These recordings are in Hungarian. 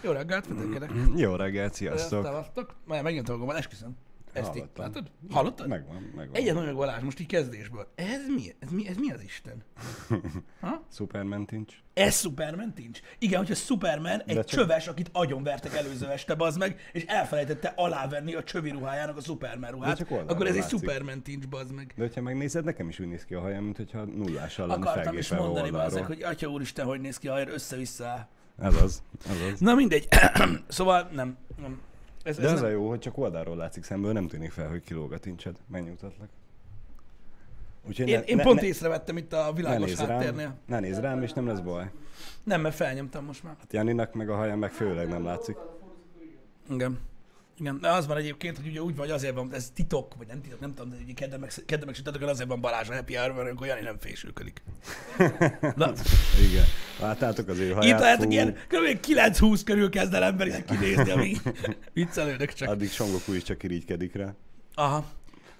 Jó reggelt, mindenkinek. Jó reggelt, sziasztok! Szevasztok. Majd megint hallom, esküszöm. Ezt így, látod? Hallottad? Megvan, megvan. Egyet mondja Balázs, most így kezdésből. Ez mi? Ez mi, ez mi az Isten? Superman tincs. Ez Superman tincs? Igen, hogyha Superman egy csak- csöves, akit agyonvertek előző este, bazd meg, és elfelejtette alávenni a csövi ruhájának a Superman ruhát, akkor ez egy látszik. Superman tincs, bazd meg. De hogyha megnézed, nekem is úgy néz ki a hajam, mint hogyha nullással lenne Akartam is mondani, oldalról. hogy atya úristen, hogy néz ki a hajar össze-vissza. Ez az, ez az. Na mindegy. szóval nem, nem. Ez, De ez az nem. a jó, hogy csak oldalról látszik szemből, nem tűnik fel, hogy kilóg a tincsed. Megnyugtatlak. Úgyhogy Én, ne, én ne, pont ne, észrevettem itt a ne világos nézz háttérnél. rám, ne nézz rám, és nem lesz baj. Nem, mert felnyomtam most már. Hát Janinak meg a haja meg főleg nem látszik. Igen. Igen, de az van egyébként, hogy ugye úgy vagy azért van, ez titok, vagy nem titok, nem tudom, de ugye kedden meg, kedden meg sütöttökön azért van Balázs a happy hour, mert akkor Jani nem fésülködik. Na, Igen. Láttátok az ő itt haját? lehetek Fú, ilyen, kb. 9-20 körül kezd el emberileg kinézni, amíg viccelődök csak. Addig Songoku is csak irigykedik rá. Aha.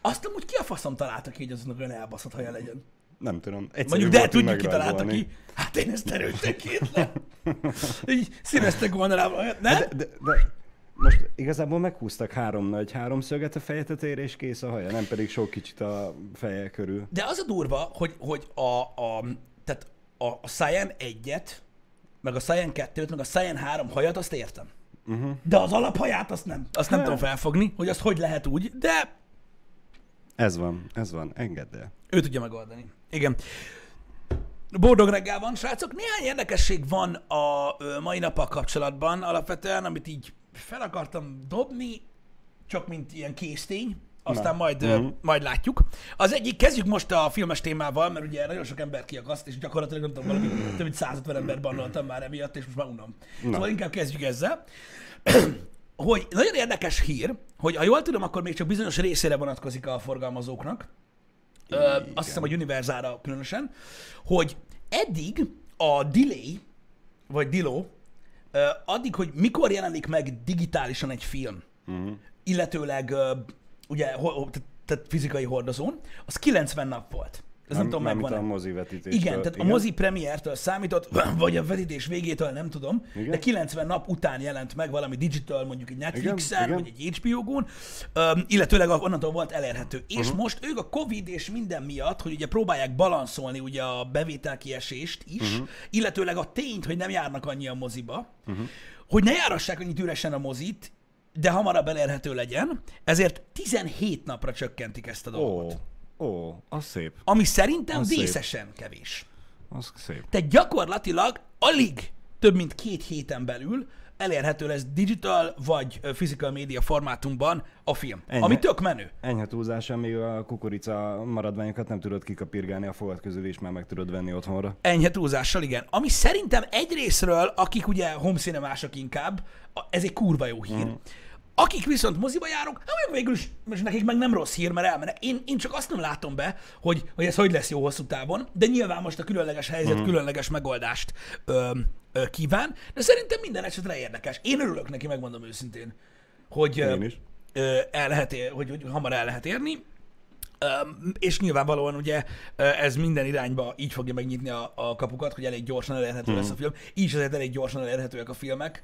Azt amúgy ki a faszom találta ki, hogy olyan elbaszott haja legyen? Nem tudom. Egyszerű Mondjuk, de tudjuk ki találta ki. Hát én ezt erősen kétlem. Így színeztek volna rá olyat, ne? De, de, de most igazából meghúztak három nagy háromszöget a feje tetejére, és kész a haja, nem pedig sok kicsit a feje körül. De az a durva, hogy, hogy a, a, tehát a, a Saiyan egyet, meg a Saiyan kettőt, meg a Saiyan három hajat, azt értem. Uh-huh. De az alaphaját azt nem. Azt nem Hát. tudom felfogni, hogy azt hogy lehet úgy, de Ez van, ez van, engedd el. ő tudja megoldani. Igen. Boldog reggel van, srácok. Néhány érdekesség van a mai nappal kapcsolatban alapvetően, amit így fel akartam dobni, csak mint ilyen késztény, aztán Na. majd, ö, Mhm. majd látjuk. Az egyik, kezdjük most a filmes témával, mert ugye nagyon sok ember kiakaszt, és gyakorlatilag nem tudom, valami több mint 150 ember bannoltam már emiatt, és most már unom. Na. Szóval inkább kezdjük ezzel. hogy nagyon érdekes hír, hogy ha jól tudom, akkor még csak bizonyos részére vonatkozik a forgalmazóknak, Ö, azt hiszem, hogy Univerzára különösen, hogy eddig a delay, vagy dilo, ö, addig, hogy mikor jelenik meg digitálisan egy film, uh-huh. illetőleg ugye, ho, tehát fizikai hordozón, az 90 nap volt. Ez nem, tudom, mármint megvan a mozi vetítés. igen, tehát a mozi premiertől számított, vagy a vetítés végétől, nem tudom, igen? Igen. de 90 nap után jelent meg valami digital, mondjuk egy Netflixen, Igen, vagy egy HBO-gon, um, illetőleg onnantól volt elérhető. És uh-huh. most ők a Covid és minden miatt, hogy ugye próbálják balanszolni ugye a bevételkiesést is, uh-huh. illetőleg a tényt, hogy nem járnak annyi a moziba, uh-huh. hogy ne járassák annyit üresen a mozit, de hamarabb elérhető legyen, ezért 17 napra csökkentik ezt a dolgot. Ó, ó, az szép, Ami szerintem Az szép. vészesen kevés. az szép. Tehát gyakorlatilag alig több mint két héten belül elérhető lesz digital vagy physical media formátumban a film. Ennyi. Ami tök menő. Enyhe túlzással még a kukorica maradványokat nem tudod kikapirgálni a fogad közül, és már meg tudod venni otthonra. Enyhe túlzással, igen. Ami szerintem egy részről, akik ugye home inkább, ez egy kurva jó hír. Mm. Akik viszont moziba járok, hát még végül is, most nekik meg nem rossz hír, mert elmennek. Én, én csak azt nem látom be, hogy, hogy ez hogy lesz jó hosszú távon, de nyilván most a különleges helyzet, mm. különleges megoldást ö, ö, kíván, de szerintem minden esetre érdekes. Én örülök neki, megmondom őszintén, hogy, ö, el lehet ér, hogy, hogy hamar el lehet érni. És nyilvánvalóan ugye ez minden irányba így fogja megnyitni a, a kapukat, hogy elég gyorsan elérhető lesz a film. Így is azért elég gyorsan elérhetőek a filmek,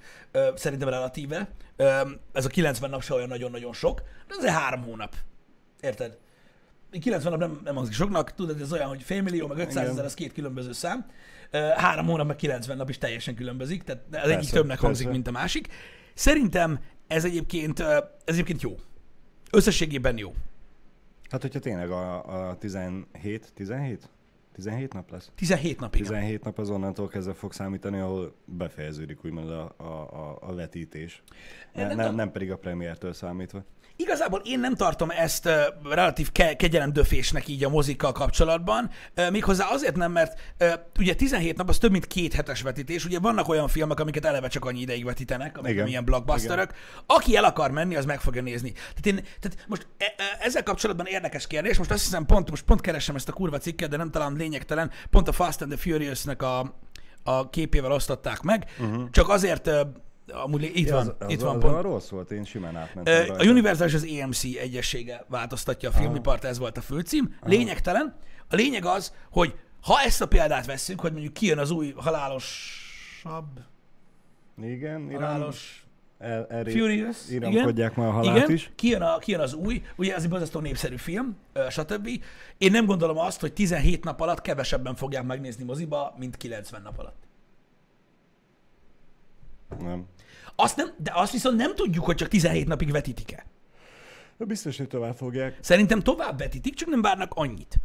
szerintem relatíve. Ez a 90 nap se olyan nagyon-nagyon sok, de azért három hónap. Érted? 90 nap nem, nem hangzik soknak, tudod, ez olyan, hogy félmillió, meg 500 Igen. ezer, az két különböző szám. Három hónap, meg 90 nap is teljesen különbözik, tehát az egyik Persze, többnek hangzik, persze. mint a másik. Szerintem ez egyébként, ez egyébként jó. Összességében jó. Hát, hogyha tényleg a, a 17, 17? 17 nap lesz? 17 napig. 17 nap az onnantól kezdve fog számítani, ahol befejeződik úgymond a, a, a, a vetítés. Ne, nem ne, tudom. nem pedig a premiértől számítva. Igazából én nem tartom ezt uh, relatív ke- kegyelemdöfésnek így a mozikkal kapcsolatban, uh, méghozzá azért nem, mert uh, ugye 17 nap az több mint két hetes vetítés, ugye vannak olyan filmek, amiket eleve csak annyi ideig vetítenek, amik Igen. ilyen blockbusterök. Aki el akar menni, az meg fogja nézni. Tehát, én, tehát most e- e- ezzel kapcsolatban érdekes kérdés, most azt hiszem pont, most pont keresem ezt a kurva cikket, de nem talán lényegtelen, pont a Fast and the Furious-nek a, a képével osztották meg, uh-huh. csak azért, amúgy itt van, az, az, itt van az, pont. arról szólt, én simán átmentem rajta. A Universal és az EMC egyessége változtatja a filmipart, ez volt a főcím. Lényegtelen. A lényeg az, hogy ha ezt a példát vesszük, hogy mondjuk kijön az új halálosabb, Igen, halálos, el, el, Furious, iramkodják már a halált igen, is. Kijön, a, kijön az új, ugye ez egy borzasztó népszerű film, stb. Én nem gondolom azt, hogy 17 nap alatt kevesebben fogják megnézni moziba, mint 90 nap alatt. Nem. Azt nem, de azt viszont nem tudjuk, hogy csak 17 napig vetítik-e. Biztos, hogy tovább fogják. Szerintem tovább vetítik, csak nem várnak annyit.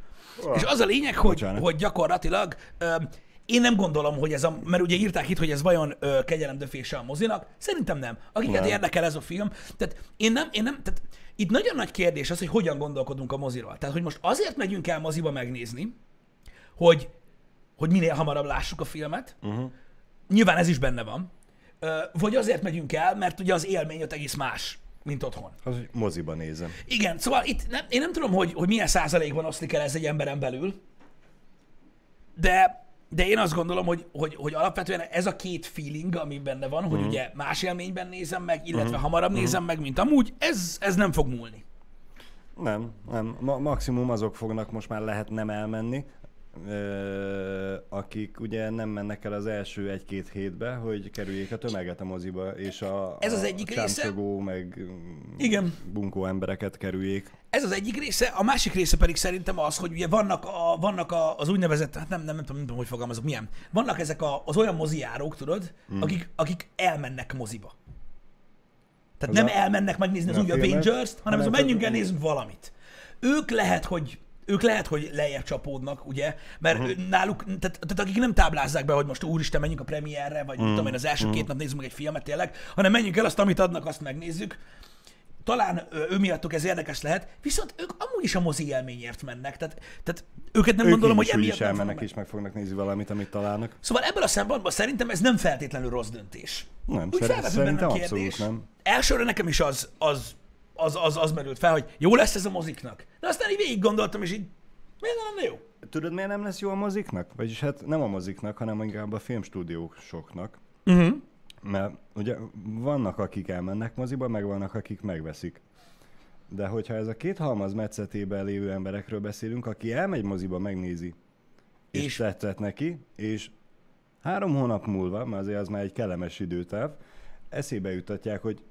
Ah, És az a lényeg, hogy, bocsánat. hogy gyakorlatilag ö, én nem gondolom, hogy ez a, mert ugye írták itt, hogy ez vajon ö, kegyelemdöfése a mozinak, szerintem nem. Akiket Nem. érdekel ez a film, tehát én nem, én nem, tehát itt nagyon nagy kérdés az, hogy hogyan gondolkodunk a moziról. Tehát, hogy most azért megyünk el moziba megnézni, hogy, hogy minél hamarabb lássuk a filmet, Uh-huh. nyilván ez is benne van, vagy azért megyünk el, mert ugye az élmény ott egész más, mint otthon. Az, hogy moziba nézem. Igen, szóval itt nem, én nem tudom, hogy, hogy milyen százalékban oszlik el ez egy emberen belül, de, de én azt gondolom, hogy, hogy, hogy alapvetően ez a két feeling, ami benne van, hogy ugye más élményben nézem meg, illetve hamarabb nézem meg, mint amúgy, ez, ez nem fog múlni. Nem, nem. Ma- maximum azok fognak most már lehet nem elmenni, ö, akik ugye nem mennek el az első egy-két hétbe, hogy kerüljék a tömeget a moziba, és a, Ez az a egyik része. meg Igen. bunkó embereket kerüljék. Ez az egyik része, a másik része pedig szerintem az, hogy ugye vannak, a, vannak a, az úgynevezett, hát nem, nem, nem, tudom, nem tudom, hogy fogalmazok, milyen. Vannak ezek a, az olyan mozijárók, tudod, hmm. akik, akik elmennek moziba. Tehát Az nem a- elmennek megnézni az új Avengers-t, hanem az, hanem hogy menjünk el nézzünk valamit. Ők lehet, hogy ők lehet, hogy lejjebb csapódnak, ugye, mert uh-huh. náluk, tehát, tehát akik nem táblázzák be, hogy most úristen, menjünk a premierre, vagy uh-huh. tudom én, az első két nap nézzük meg egy filmet tényleg, hanem menjünk el, azt, amit adnak, azt megnézzük. Talán ő miattuk ez érdekes lehet, viszont ők amúgy is a mozi élményért mennek, tehát, tehát őket nem Ők gondolom, hogy emiatt is nem elmennek meg. és meg fognak nézni valamit, amit találnak. Szóval ebből a szempontból szerintem ez nem feltétlenül rossz döntés. Nem, Úgy szer- szerintem a kérdés. abszolút nem. Elsőre nekem is az, az, az, az, az merült fel, hogy jó lesz ez a moziknak. De aztán így végig gondoltam, és így miért nem lenne jó? Tudod, miért nem lesz jó a moziknak? Vagyis hát nem a moziknak, hanem inkább a filmstúdiósoknak. Uh-huh. Mert ugye vannak, akik elmennek moziba, meg vannak, akik megveszik. De hogyha ez a két halmaz metszetében lévő emberekről beszélünk, aki elmegy moziba, megnézi, és, És? tetszett neki, és három hónap múlva, mert azért az már egy kellemes időtáv, eszébe jutatják, hogy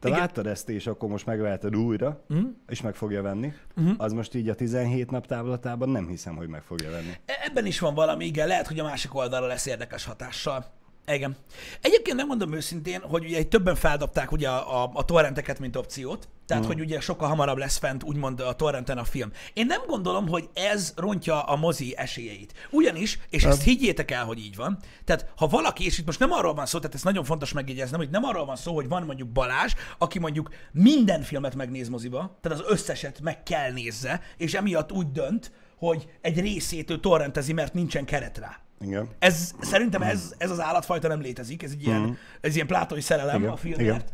te Igen. láttad ezt, és akkor most megveheted újra, Mhm. és meg fogja venni. Mhm. Az most így a 17 nap távlatában nem hiszem, hogy meg fogja venni. E- Ebben is van valami, igen, lehet, hogy a másik oldalra lesz érdekes hatással. Igen. Egyébként nem mondom őszintén, hogy ugye többen feldobták ugye a, a, a torrenteket, mint opciót, tehát mm. hogy ugye sokkal hamarabb lesz fent úgymond a torrenten a film. Én nem gondolom, hogy ez rontja a mozi esélyeit. Ugyanis, és ezt higgyétek el, hogy így van, tehát ha valaki, és itt most nem arról van szó, tehát ez nagyon fontos megjegyeznem, hogy nem arról van szó, hogy van mondjuk Balázs, aki mondjuk minden filmet megnéz moziba, tehát az összeset meg kell nézze, és emiatt úgy dönt, hogy egy részét ő torrentezi, mert nincsen keret rá. Igen. Ez, szerintem ez, ez az állatfajta nem létezik, ez egy ilyen, ez ilyen plátói szerelem. Igen, a filmért.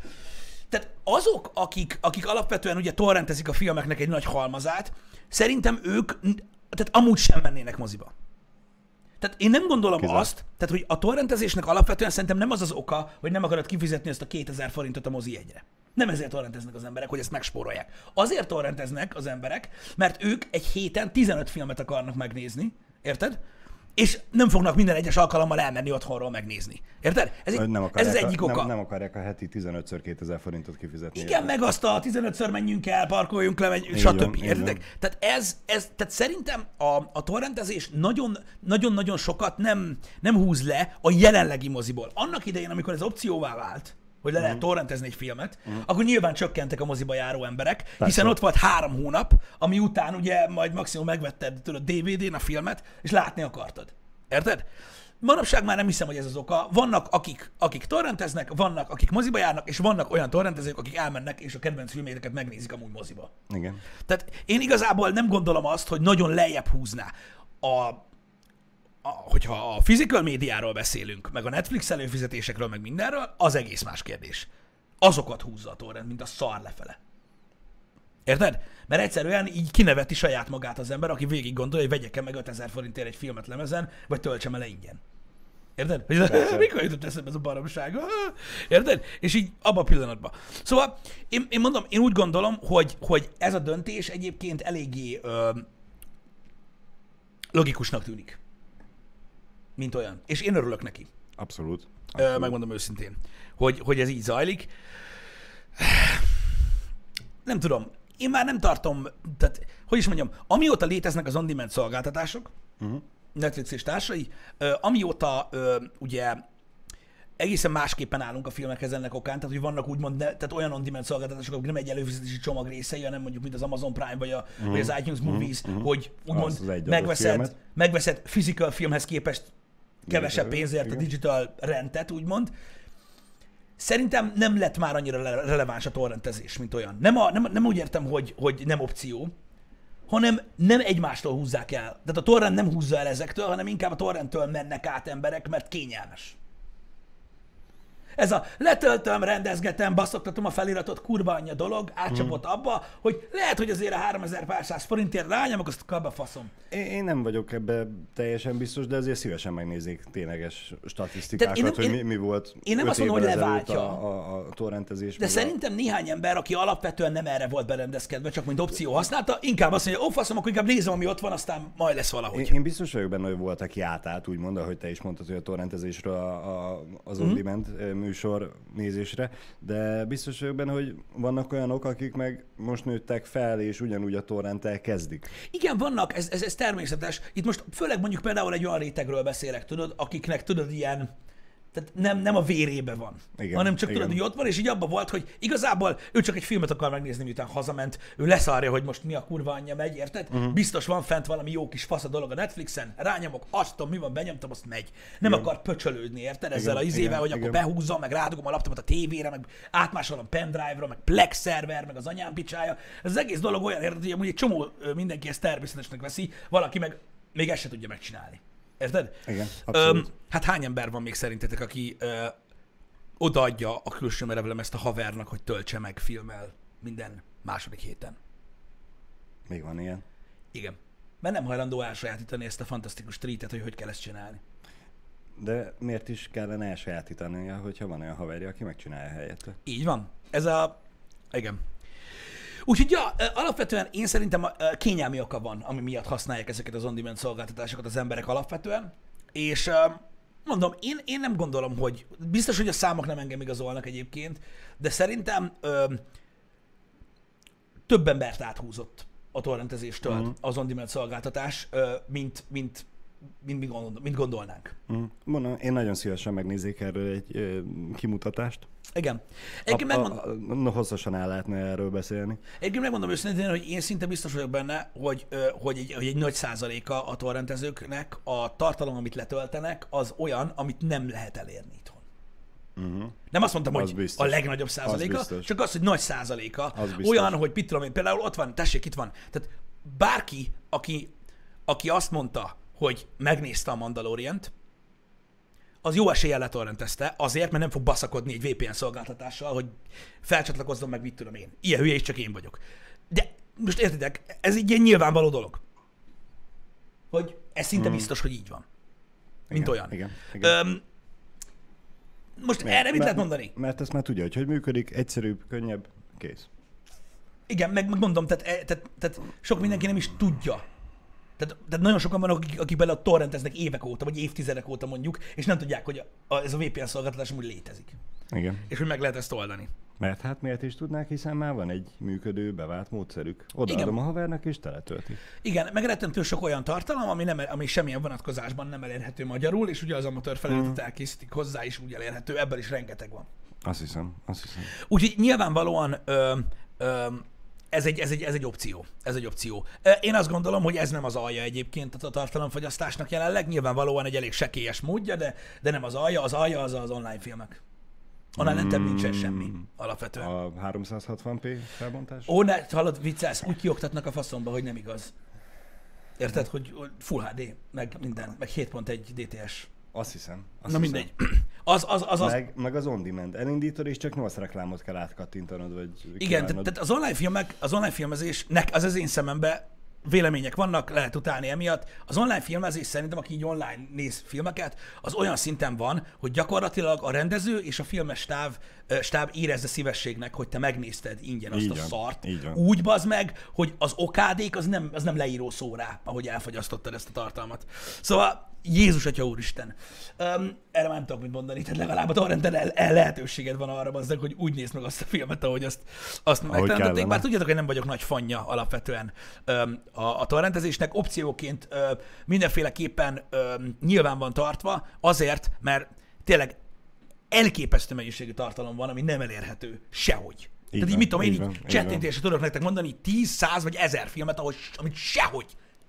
Tehát azok, akik, akik alapvetően ugye torrentezik a filmeknek egy nagy halmazát, szerintem ők tehát amúgy sem mennének moziba. Tehát én nem gondolom Kizárt. azt, tehát hogy a torrentezésnek alapvetően szerintem nem az az oka, hogy nem akarod kifizetni ezt a 2000 forintot a mozi jegyre. Nem ezért torrenteznek az emberek, hogy ezt megspórolják. Azért torrenteznek az emberek, mert ők egy héten 15 filmet akarnak megnézni, érted? És nem fognak minden egyes alkalommal elmenni otthonról megnézni. Érted? Ez, egy, nem ez az egyik oka. nem, nem akarják a heti 15-ször 2000 forintot kifizetni. Igen, meg azt a 15-ször menjünk el, parkoljunk le, Így stb. van. Tehát ez, ez, tehát szerintem a, a torrentezés nagyon, nagyon-nagyon sokat nem, nem húz le a jelenlegi moziból. Annak idején, amikor ez opcióvá vált, hogy le Mhm. lehet torrentezni egy filmet, akkor nyilván csökkentek a moziba járó emberek, hiszen ott volt három hónap, ami után ugye majd maximum megvetted tudod, DVD-n a filmet, és látni akartad. Érted? Manapság már nem hiszem, hogy ez az oka. Vannak, akik, akik torrenteznek, vannak, akik moziba járnak, és vannak olyan torrentezők, akik elmennek, és a kedvenc filméteket megnézik amúgy moziba. Igen. Tehát én igazából nem gondolom azt, hogy nagyon lejjebb húzná a, a hogyha a physical médiáról beszélünk, meg a Netflix előfizetésekről, meg mindenről, az egész más kérdés. Azokat húzza a torrent, mint a szar lefele. Érted? Mert egyszerűen így kineveti saját magát az ember, aki végig gondolja, hogy vegyek-e meg 5000 forintért egy filmet lemezen, vagy töltsem el ingyen. Érted? Persze. mikor jutott eszembe ez a baromság? Érted? És így abban a pillanatban. Szóval én, én mondom, én úgy gondolom, hogy, hogy ez a döntés egyébként eléggé ö, logikusnak tűnik. Mint olyan. És én örülök neki. Abszolút. Ö, megmondom őszintén, hogy, hogy ez így zajlik. Nem tudom, én már nem tartom, tehát, hogy is mondjam, amióta léteznek az on-demand szolgáltatások, uh-huh. Netflix és társai, amióta ugye egészen másképpen állunk a filmekhez ennek okán, tehát hogy vannak úgymond, ne, tehát olyan on-demand szolgáltatások, amik nem egy előfizetési csomag részei, hanem mondjuk mint az Amazon Prime vagy, a, uh-huh. vagy az iTunes Movies, uh-huh. hogy úgymond megveszed, megveszed physical filmhez képest kevesebb pénzért a digital rentet, úgymond. Szerintem nem lett már annyira releváns a torrentezés, mint olyan. Nem, a, nem, nem úgy értem, hogy, hogy nem opció, hanem nem egymástól húzzák el. Tehát a torrent nem húzza el ezektől, hanem inkább a torrenttől mennek át emberek, mert kényelmes. Ez a letöltöm, rendezgetem, baszoktatom a feliratot, kurva anyja dolog, átcsapott hmm. abba, hogy lehet, hogy azért a 3000 pár száz forintért rányomok, azt kabba faszom. Én, én nem vagyok ebbe teljesen biztos, de azért szívesen megnézik tényleges statisztikákat, nem, hogy én, mi, mi volt. Én nem azt mondom, hogy leváltja. A, a, a torrentezés. De szerintem a... néhány ember, aki alapvetően nem erre volt berendezkedve, csak mint opció használta, inkább azt mondja, ó, faszom, akkor inkább nézem, ami ott van, aztán majd lesz valahogy. Én, én biztos vagyok benne, hogy volt, aki átállt, úgymond, ahogy te is mondtad, hogy a torrentezésről a, a, az mm. on-demand műsor nézésre, de biztos vagyok benne, hogy vannak olyanok, akik meg most nőttek fel, és ugyanúgy a torrenttel kezdik. Igen, vannak, ez, ez, ez természetes. Itt most főleg mondjuk például egy olyan rétegről beszélek, tudod, akiknek tudod ilyen tehát nem, nem a vérébe van, igen, hanem csak igen. tudod, hogy ott van, és így abban volt, hogy igazából ő csak egy filmet akar megnézni, miután hazament, ő leszárja, hogy most mi a kurva anyja megy, érted? Uh-huh. Biztos van fent valami jó kis fasz a dolog a Netflixen, rányomok, azt tudom, mi van, benyomtam, azt megy. Nem igen. akar pöcsölődni, érted? Ezzel igen, a izével, igen, hogy igen. akkor behúzom, meg rádugom a laptopot a tévére, meg átmásolom pendrive-ra, meg Plex szerver, meg az anyám picsája. Ez az egész dolog olyan, érted, hogy amúgy egy csomó mindenki ezt természetesnek veszi, valaki meg még ezt se tudja megcsinálni. Érted? Igen, abszolút. Öm, hát hány ember van még szerintetek, aki ö, odaadja a külső merevelem ezt a havernak, hogy töltse meg filmmel minden második héten? Még van ilyen? Igen. Mert nem hajlandó elsajátítani ezt a fantasztikus treatet, hogy hogy kell ezt csinálni. De miért is kellene elsajátítania, hogyha van olyan haverja, aki megcsinálja helyette? Így van. Ez a... Igen. Úgyhogy ja, alapvetően én szerintem kényelmi oka van, ami miatt használják ezeket az on-demand szolgáltatásokat az emberek alapvetően, és mondom, én, én nem gondolom, hogy biztos, hogy a számok nem engem igazolnak egyébként, de szerintem ö, több embert áthúzott a torrentezéstől uh-huh. az on-demand szolgáltatás, ö, mint, mint mint, mint, gondol, mint gondolnánk. Mm. Mondom, én nagyon szívesen megnéznék erről egy ö, kimutatást. Igen. Egyébként megmond... a, a, hosszasan el lehetne erről beszélni. Egyébként megmondom őszintén, hogy én szinte biztos vagyok benne, hogy, hogy, egy, hogy egy nagy százaléka a torrentezőknek a tartalom, amit letöltenek, az olyan, amit nem lehet elérni itthon. Uh-huh. Nem azt mondtam, az hogy biztos. a legnagyobb százaléka, az csak az, hogy nagy százaléka. Az olyan, hogy mit tudom én, például ott van, tessék, itt van. Tehát bárki, aki, aki azt mondta, hogy megnézte a Mandalorient, az jó eséllyel letorrentezte, azért, mert nem fog baszakodni egy VPN szolgáltatással, hogy felcsatlakozzon meg, mit tudom én. Ilyen hülye is csak én vagyok. De most értitek, ez egy ilyen nyilvánvaló dolog. Hogy ez szinte hmm. biztos, hogy így van. Mint igen, olyan. Igen, igen. Öm, most mert, erre mit mert, lehet mondani? Mert ezt már tudja, hogy hogy működik, egyszerűbb, könnyebb, kész. Igen, meg, meg mondom, tehát, e, tehát, tehát sok mindenki nem is tudja, tehát, tehát nagyon sokan vannak, akik, akik bele a torrenteznek évek óta, vagy évtizedek óta mondjuk, és nem tudják, hogy a, a, ez a VPN szolgáltatás úgy létezik. Igen. És hogy meg lehet ezt oldani. Mert hát miért is tudnák, hiszen már van egy működő, bevált módszerük. Odaadom Igen. a havernak, és teletölti. Igen, meg rettentő sok olyan tartalom, ami, nem, ami semmilyen vonatkozásban nem elérhető magyarul, és ugye az amatőr feliratot hmm. elkészítik hozzá, és úgy elérhető. Ebből is rengeteg van. Azt hiszem, azt hiszem. Úgyhogy nyilvánvalóan ö, ö, ez egy, ez, egy, ez egy opció. Ez egy opció. Én azt gondolom, hogy ez nem az alja egyébként a tartalomfogyasztásnak jelenleg. Nyilvánvalóan egy elég sekélyes módja, de, de nem az alja. Az alja az az online filmek. Annál mm. lentebb nincsen semmi, alapvetően. A 360p felbontás? Ó, ne, hallod, viccelsz, úgy kioktatnak a faszomba, hogy nem igaz. Érted, hogy Full HD, meg minden, meg 7.1 DTS. Azt hiszem. Azt Na hiszem. mindegy. Az, az, az, az... Meg, meg az on-demand. Elindítod, és csak 8 reklámot kell átkattintanod, vagy Igen, tehát az online, filmek, az online filmezésnek, az az én szemembe vélemények vannak, lehet utálni emiatt. Az online filmezés szerintem, aki így online néz filmeket, az olyan szinten van, hogy gyakorlatilag a rendező és a filmes stáb, stáb érezze szívességnek, hogy te megnézted ingyen azt így a van, szart. Úgy bazd meg, hogy az okádék az nem, az nem leíró szó rá, ahogy elfogyasztottad ezt a tartalmat. Szóval Jézus Atya Úristen. Um, erre már nem tudok mit mondani, tehát legalább a torrenten el, el lehetőséged van arra, bazdek, hogy úgy nézd meg azt a filmet, ahogy azt, azt megteremtették. Bár tudjátok, hogy nem vagyok nagy fanja alapvetően um, a, a torrentezésnek. Opcióként uh, mindenféleképpen um, nyilván van tartva, azért, mert tényleg elképesztő mennyiségű tartalom van, ami nem elérhető sehogy. Tehát így mit tudom, én így így így csettintésre tudok nektek mondani 10, 100 vagy 1000 filmet, ahogy, amit sehogy.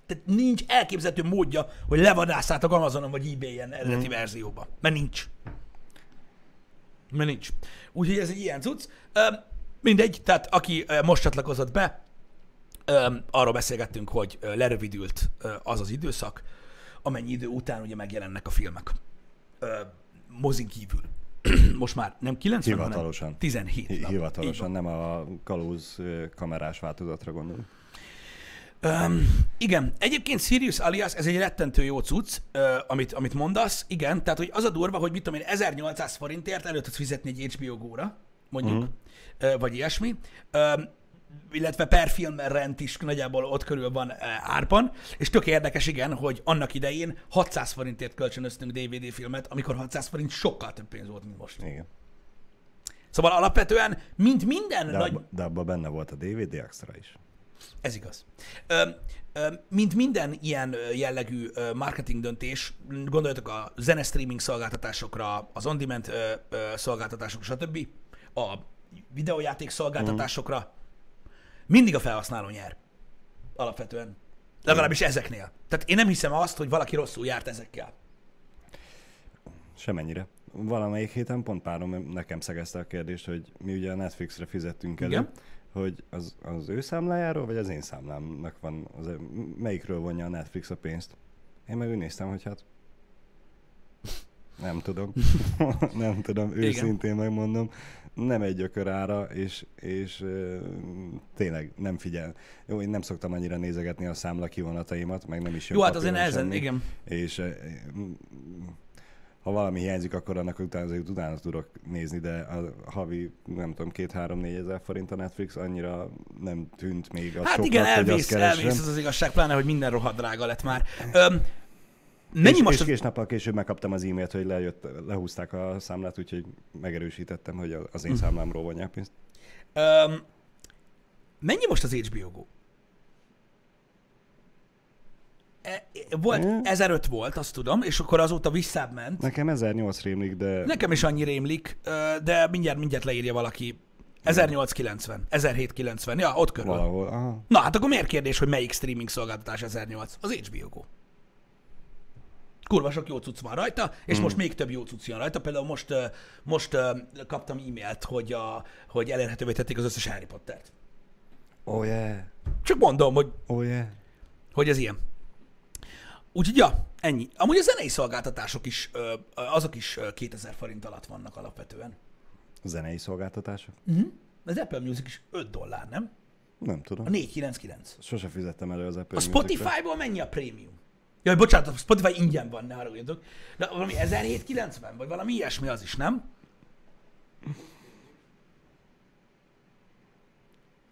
Tehát nincs elképzelhető módja, hogy levadásszátok Amazonon vagy eBay-en eredeti Mhm. verzióba. Mert nincs. Mert nincs. Úgyhogy ez egy ilyen cucc. Ö, mindegy, tehát aki most csatlakozott be, ö, arról beszélgettünk, hogy lerövidült az az időszak, amennyi idő után ugye megjelennek a filmek. Mozin kívül. Most már nem 90, Hivatalosan. hanem 17 Hi- nap. Hivatalosan, nem a kalóz kamerás változatra gondolok. Um, igen, egyébként Sirius Alias, ez egy rettentő jó cucc, uh, amit, amit mondasz, igen, tehát hogy az a durva, hogy mit tudom én, 1800 forintért elő tudsz fizetni egy HBO Go-ra, mondjuk, uh-huh. uh, vagy ilyesmi, um, illetve per film rend is nagyjából ott körül van árban, és tök érdekes, igen, hogy annak idején 600 forintért kölcsönöztünk DVD filmet, amikor 600 forint sokkal több pénz volt, mint most. Igen. Szóval alapvetően, mint minden De, nagy... abba, de abban benne volt a DVD extra is. Ez igaz. Ö, ö, mint minden ilyen jellegű marketing döntés, gondoljatok a zene streaming szolgáltatásokra, az on-demand szolgáltatásokra, stb., a videójáték szolgáltatásokra, mindig a felhasználó nyer. Alapvetően. Legalábbis ezeknél. Tehát én nem hiszem azt, hogy valaki rosszul járt ezekkel. Semennyire. Valamelyik héten pont párom nekem szegezte a kérdést, hogy mi ugye a Netflixre fizettünk elő, Igen. Hogy az, az ő számlájáról, vagy az én számlámnak van, az, melyikről vonja a Netflix a pénzt. Én meg úgy néztem, hogy hát nem tudom. nem tudom, Igen. őszintén megmondom. Nem egy ökör ára, és, és ö, tényleg nem figyel. Jó, én nem szoktam annyira nézegetni a számla kivonataimat, meg nem is jön Jó, hát papíron ezen, igen. és mm, ha valami hiányzik, akkor annak utána, azért utána tudok nézni, de a havi, nem tudom, két-három-négy ezer forint a Netflix annyira nem tűnt még a Hát soknak, igen, elvész, elvész az az igazság, pláne, hogy minden rohadt drága lett már. Öm, mennyi és, most és az... kés nappal később megkaptam az e-mailt, hogy lejött, lehúzták a számlát, úgyhogy megerősítettem, hogy az én Hm. számlámról vonják pénzt. Öm, mennyi most az HBO Go? E, e- volt, Mm. 1005 volt, azt tudom, és akkor azóta visszább ment. Nekem 1008 rémlik, de Nekem is annyi rémlik, de mindjárt, mindjárt leírja valaki. 1890, 1790, ja, ott körül. valahol. Aha. Na, hát akkor miért kérdés, hogy melyik streaming szolgáltatás 1008? Az HBO Go. Kurva sok jó cucc van rajta, és mm. most még több jó cucc jön rajta. Például most, most kaptam e-mailt, hogy, a, hogy elérhetővé tették az összes Harry Pottert. Oh yeah, Csak mondom, hogy, oh yeah. hogy ez ilyen. Úgyhogy, ja, ennyi. Amúgy a zenei szolgáltatások is, azok is ö, 2000 forint alatt vannak alapvetően. Zenei szolgáltatások? Az Apple Music is 5 dollár, nem? Nem tudom. A 499. Sose fizettem elő az Apple A. Spotify-ból mennyi a prémium? Jaj, bocsánat, a Spotify ingyen van, ne haragudjatok. De valami 1790, vagy valami ilyesmi az is, nem?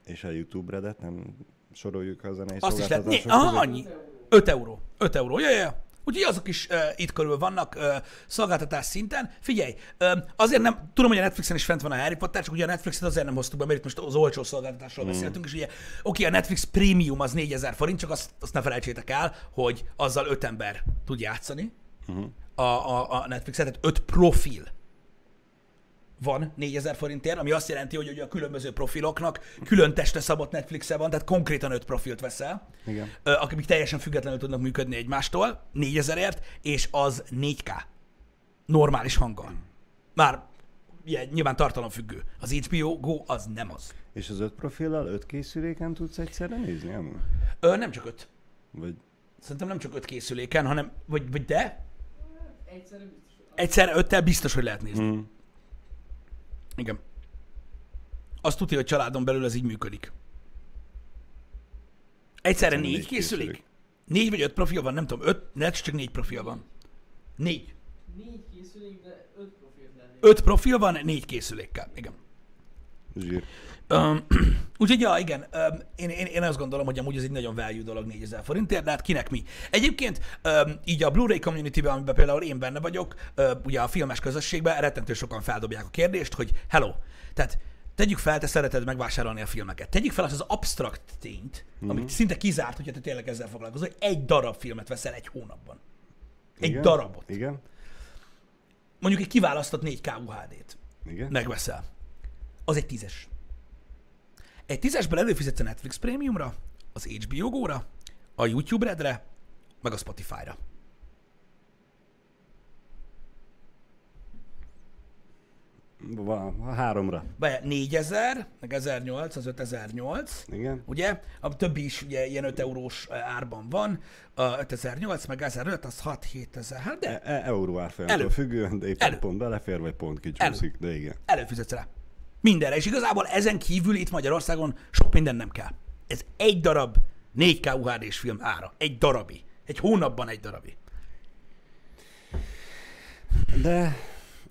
És a YouTube Redet nem soroljuk a zenei Azt is lehet. Né, aha, annyi. 5 euró. 5 euró. Ja, ja, ja. Úgyhogy azok is uh, itt körül vannak uh, szolgáltatás szinten. Figyelj, uh, azért nem, tudom, hogy a Netflixen is fent van a Harry Potter, csak ugye a Netflixet azért nem hoztuk be, mert itt most az olcsó szolgáltatásról mm. beszéltünk, és ugye, oké, a Netflix Premium az 4000 forint, csak azt, azt ne felejtsétek el, hogy azzal 5 ember tud játszani Mhm. a, a, a Netflixet, tehát 5 profil van 4000 forintért, ami azt jelenti, hogy ugye a különböző profiloknak külön testre szabott Netflixe van, tehát konkrétan 5 profilt veszel, Igen. akik teljesen függetlenül tudnak működni egymástól, 4000ért, és az 4K. Normális hanggal. Már ilyen, nyilván tartalomfüggő. Az HBO Go az nem az. És az öt profillal öt készüléken tudsz egyszerre nézni? Nem? Ö, nem csak 5. Vagy Szerintem nem csak 5 készüléken, hanem, vagy, vagy de, Egyszerre biztos. egyszerre 5 biztos, hogy lehet nézni. mm. Igen. Azt tudja, hogy családon belül ez így működik. Egyszerre négy négy készülék? készülék. Négy vagy öt profil van, nem tudom. Öt, lehet, csak négy profil van. Négy. Négy készülék, de öt profilt lennék. Öt profil van, négy készülékkel. Igen. zsír. Um, Úgyhogy, ja, igen, öm, én, én, én azt gondolom, hogy amúgy ez egy nagyon value dolog 4000 forintért, de hát kinek mi. Egyébként öm, így a Blu-ray community-ben, amiben például én benne vagyok, öm, ugye a filmes közösségben rettentő sokan feldobják a kérdést, hogy hello, tehát tegyük fel, te szereted megvásárolni a filmeket. Tegyük fel azt az abstrakt tényt, mm-hmm. amit szinte kizárt, hogyha te tényleg ezzel foglalkozol, hogy egy darab filmet veszel egy hónapban. Egy Igen, darabot. Igen, Mondjuk egy kiválasztott 4K UHD-t igen. megveszel. Az egy tízes. Egy tízesből előfizetsz a Netflix Premiumra, az HBO Go-ra, a YouTube Redre, meg a Spotify-ra. Van, háromra. Be 4000, meg 1008, az 5008, Igen. ugye? A többi is ugye ilyen 5 eurós árban van, a 5008, meg 1005, az 6-7000, hát de E- e- euró árfolyamtól függően, de éppen Elő. pont belefér, vagy pont kicsúszik, de igen. előfizetsz rá. Mindenre. És igazából ezen kívül itt Magyarországon sok minden nem kell. Ez egy darab 4K UHD-s film ára. Egy darabi. Egy hónapban egy darabi. De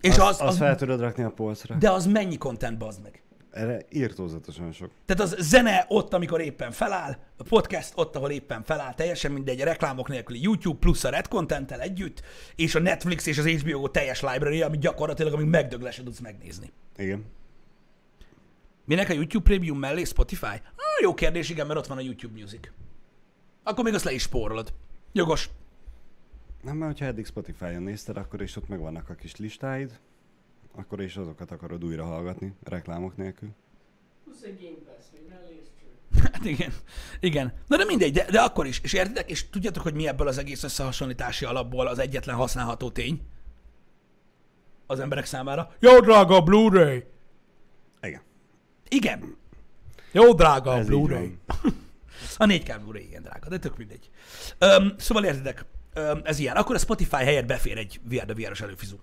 És azt, az, azt az, fel tudod rakni a polcra. de az mennyi content bazd meg? Erre írtózatosan sok. Tehát az zene ott, amikor éppen feláll, a podcast ott, ahol éppen feláll, teljesen mindegy, a reklámok nélküli YouTube plusz a Red content együtt, és a Netflix és az HBO teljes library, ami gyakorlatilag, amíg megdög le, tudsz megnézni. Igen. Minek a YouTube Premium mellé Spotify? Ah, jó kérdés, igen, mert ott van a YouTube Music. Akkor még azt le is spórolod. Jogos. Nem, mert hogyha eddig Spotify-on nézted, akkor is ott megvannak a kis listáid, akkor is azokat akarod újra hallgatni, reklámok nélkül. Plusz egy Game Pass, még. Hát igen. Igen. Na de mindegy, de, de akkor is. És értitek, és tudjátok, hogy mi ebből az egész összehasonlítási alapból az egyetlen használható tény? Az emberek számára. Jó drága a Blu-ray! Igen. Igen. Jó drága a Ez Blu-ray. A 4K Blu-ray igen drága, de tök mindegy. Öm, szóval értitek, öm, ez ilyen. Akkor a Spotify helyett befér egy VR, de VR-os előfizu.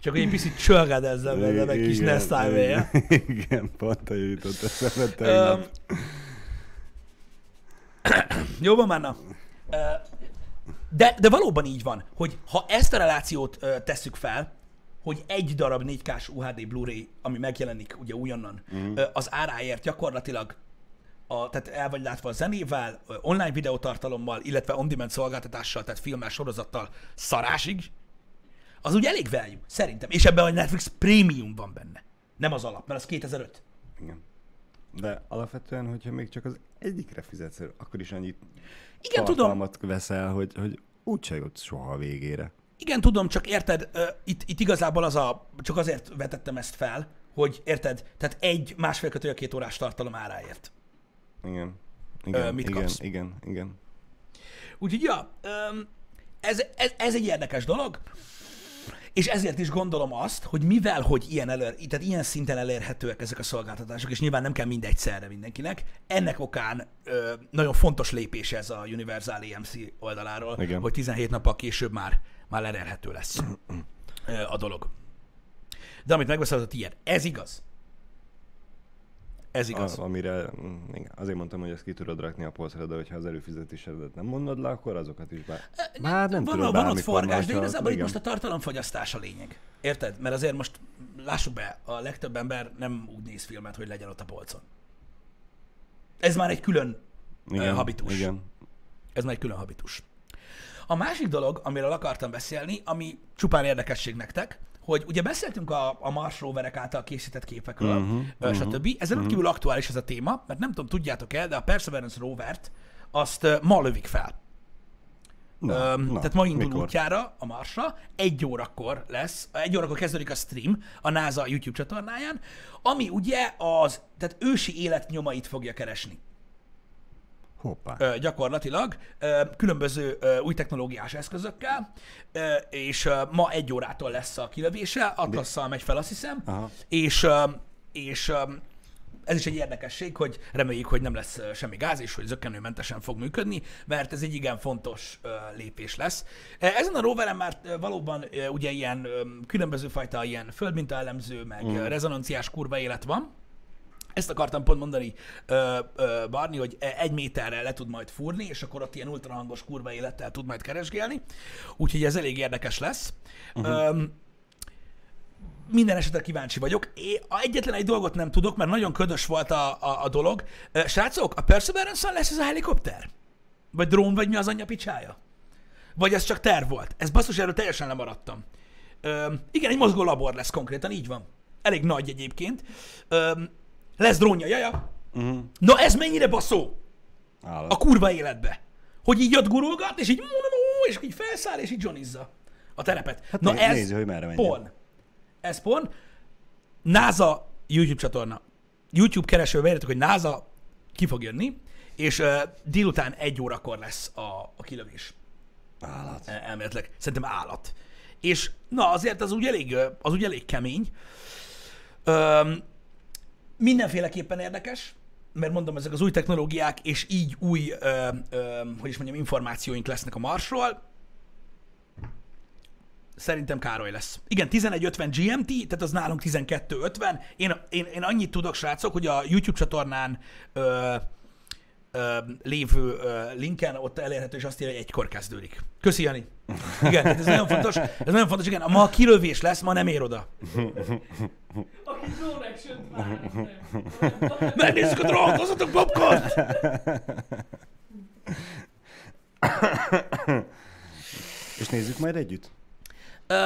Csak egy picit csörgedezzem vele, meg kis Igen, nesztájméje. igen, pont a jutott eszembe tegnap. Jó van már, na. Ö, De, de valóban így van, hogy ha ezt a relációt tesszük fel, hogy egy darab 4K-s UHD Blu-ray, ami megjelenik ugye újonnan, mm. az áráért gyakorlatilag a, tehát el vagy látva a zenével, online videótartalommal, illetve on-demand szolgáltatással, tehát filmmel, sorozattal szarásig, az úgy elég value, szerintem. És ebben a Netflix Premium van benne. Nem az alap, mert az 2005. Igen. De alapvetően, hogyha még csak az egyikre fizetsz, akkor is annyit Igen, tudom, veszel, hogy, hogy úgyse jutsz soha a végére. Igen, tudom, csak érted, ö, itt, itt igazából az a, csak azért vetettem ezt fel, hogy érted, tehát egy másfél kötője két órás tartalom áráért. Igen. Igen, mit igen, kapsz? igen, igen. Úgyhogy, ja, öm, ez, ez, ez egy érdekes dolog, és ezért is gondolom azt, hogy mivel, hogy ilyen, elő, tehát ilyen szinten elérhetőek ezek a szolgáltatások, és nyilván nem kell mindegyszerre mindenkinek, ennek okán ö, nagyon fontos lépés ez a Universal EMC oldaláról, Igen. hogy 17 nappal később már, már elérhető lesz ö, a dolog. De amit megveszel, az a tiéd. Ez igaz. Ez igaz. A, amire, mm, igen, azért mondtam, hogy ezt ki tudod rakni a polcra, de hogyha az előfizetésedet nem mondod le, akkor azokat is bár... Bár nem van, tudod van ott forgás, de igazából itt most a tartalomfogyasztás a lényeg. Érted? Mert azért most lássuk be, a legtöbb ember nem úgy néz filmet, hogy legyen ott a polcon. Ez már egy külön igen, habitus. Igen. Ez már egy külön habitus. A másik dolog, amiről akartam beszélni, ami csupán érdekesség nektek, hogy ugye beszéltünk a, a Mars roverek által készített képekről, Mhm, uh-huh, stb. Ez rendkívül aktuális ez a téma, mert nem tudom, tudjátok el, de a Perseverance rovert azt ma lövik fel. Na, Öm, na, tehát ma indul mikor? útjára a Marsra, egy órakor lesz, egy órakor kezdődik a stream a NASA YouTube csatornáján, ami ugye az, tehát ősi élet nyomait fogja keresni Hoppá. ö, gyakorlatilag ö, különböző ö, új technológiás eszközökkel, ö, és ö, ma egy órától lesz a kilövése, Atlasszal megy fel, azt hiszem, Aha. és, ö, és ö, ez is egy érdekesség, hogy reméljük, hogy nem lesz semmi gáz, és hogy zökkenőmentesen fog működni, mert ez egy igen fontos lépés lesz. Ezen a roveren már valóban ugye ilyen különböző fajta ilyen földmintaelemző, meg mm. rezonanciás kurva élet van, ezt akartam pont mondani, ö, ö, Barni, hogy egy méterre le tud majd fúrni, és akkor ott ilyen ultrahangos kurva élettel tud majd keresgélni. Úgyhogy ez elég érdekes lesz. Uh-huh. Ö, minden esetre kíváncsi vagyok. A egyetlen egy dolgot nem tudok, mert nagyon ködös volt a, a, a dolog. Srácok, a Perseverance-on lesz ez a helikopter? Vagy drón, vagy mi az anyja picsája? Vagy ez csak terv volt? Ez basszus, erről teljesen lemaradtam. Ö, igen, egy mozgó labor lesz konkrétan, így van. Elég nagy egyébként. Ö, lesz drónja, jaja. Uh-huh. Na ez mennyire baszó Állat. a kurva életbe. Hogy így ott gurulgat, és így és így felszáll, és így johnizza a terepet. Hát Na ez nézi, hogy merre menjen. Ez pon. NASA YouTube csatorna. YouTube keresőbe írjátok, hogy NASA ki fog jönni, és uh, délután egy órakor lesz a, a kilövés. Állat. El- elméletileg. Szerintem állat. És na azért az úgy elég, az úgy elég kemény. Öm, mindenféleképpen érdekes, mert mondom, ezek az új technológiák, és így új, ö, ö, hogy is mondjam, információink lesznek a Marsról. Szerintem Károly lesz. Igen, 11.50 GMT, tehát az nálunk 12.50. Én, én, én annyit tudok, srácok, hogy a YouTube csatornán ö, lévő linken ott elérhető, és azt írja, hogy egykor kezdődik. Köszi, Jani. Igen, ez nagyon fontos. Ez nagyon fontos, igen. Ma kilövés lesz, ma nem ér oda. Aki drone action-t vár. Megnézzük a drónt, hozzatok popcorn! És nézzük majd együtt?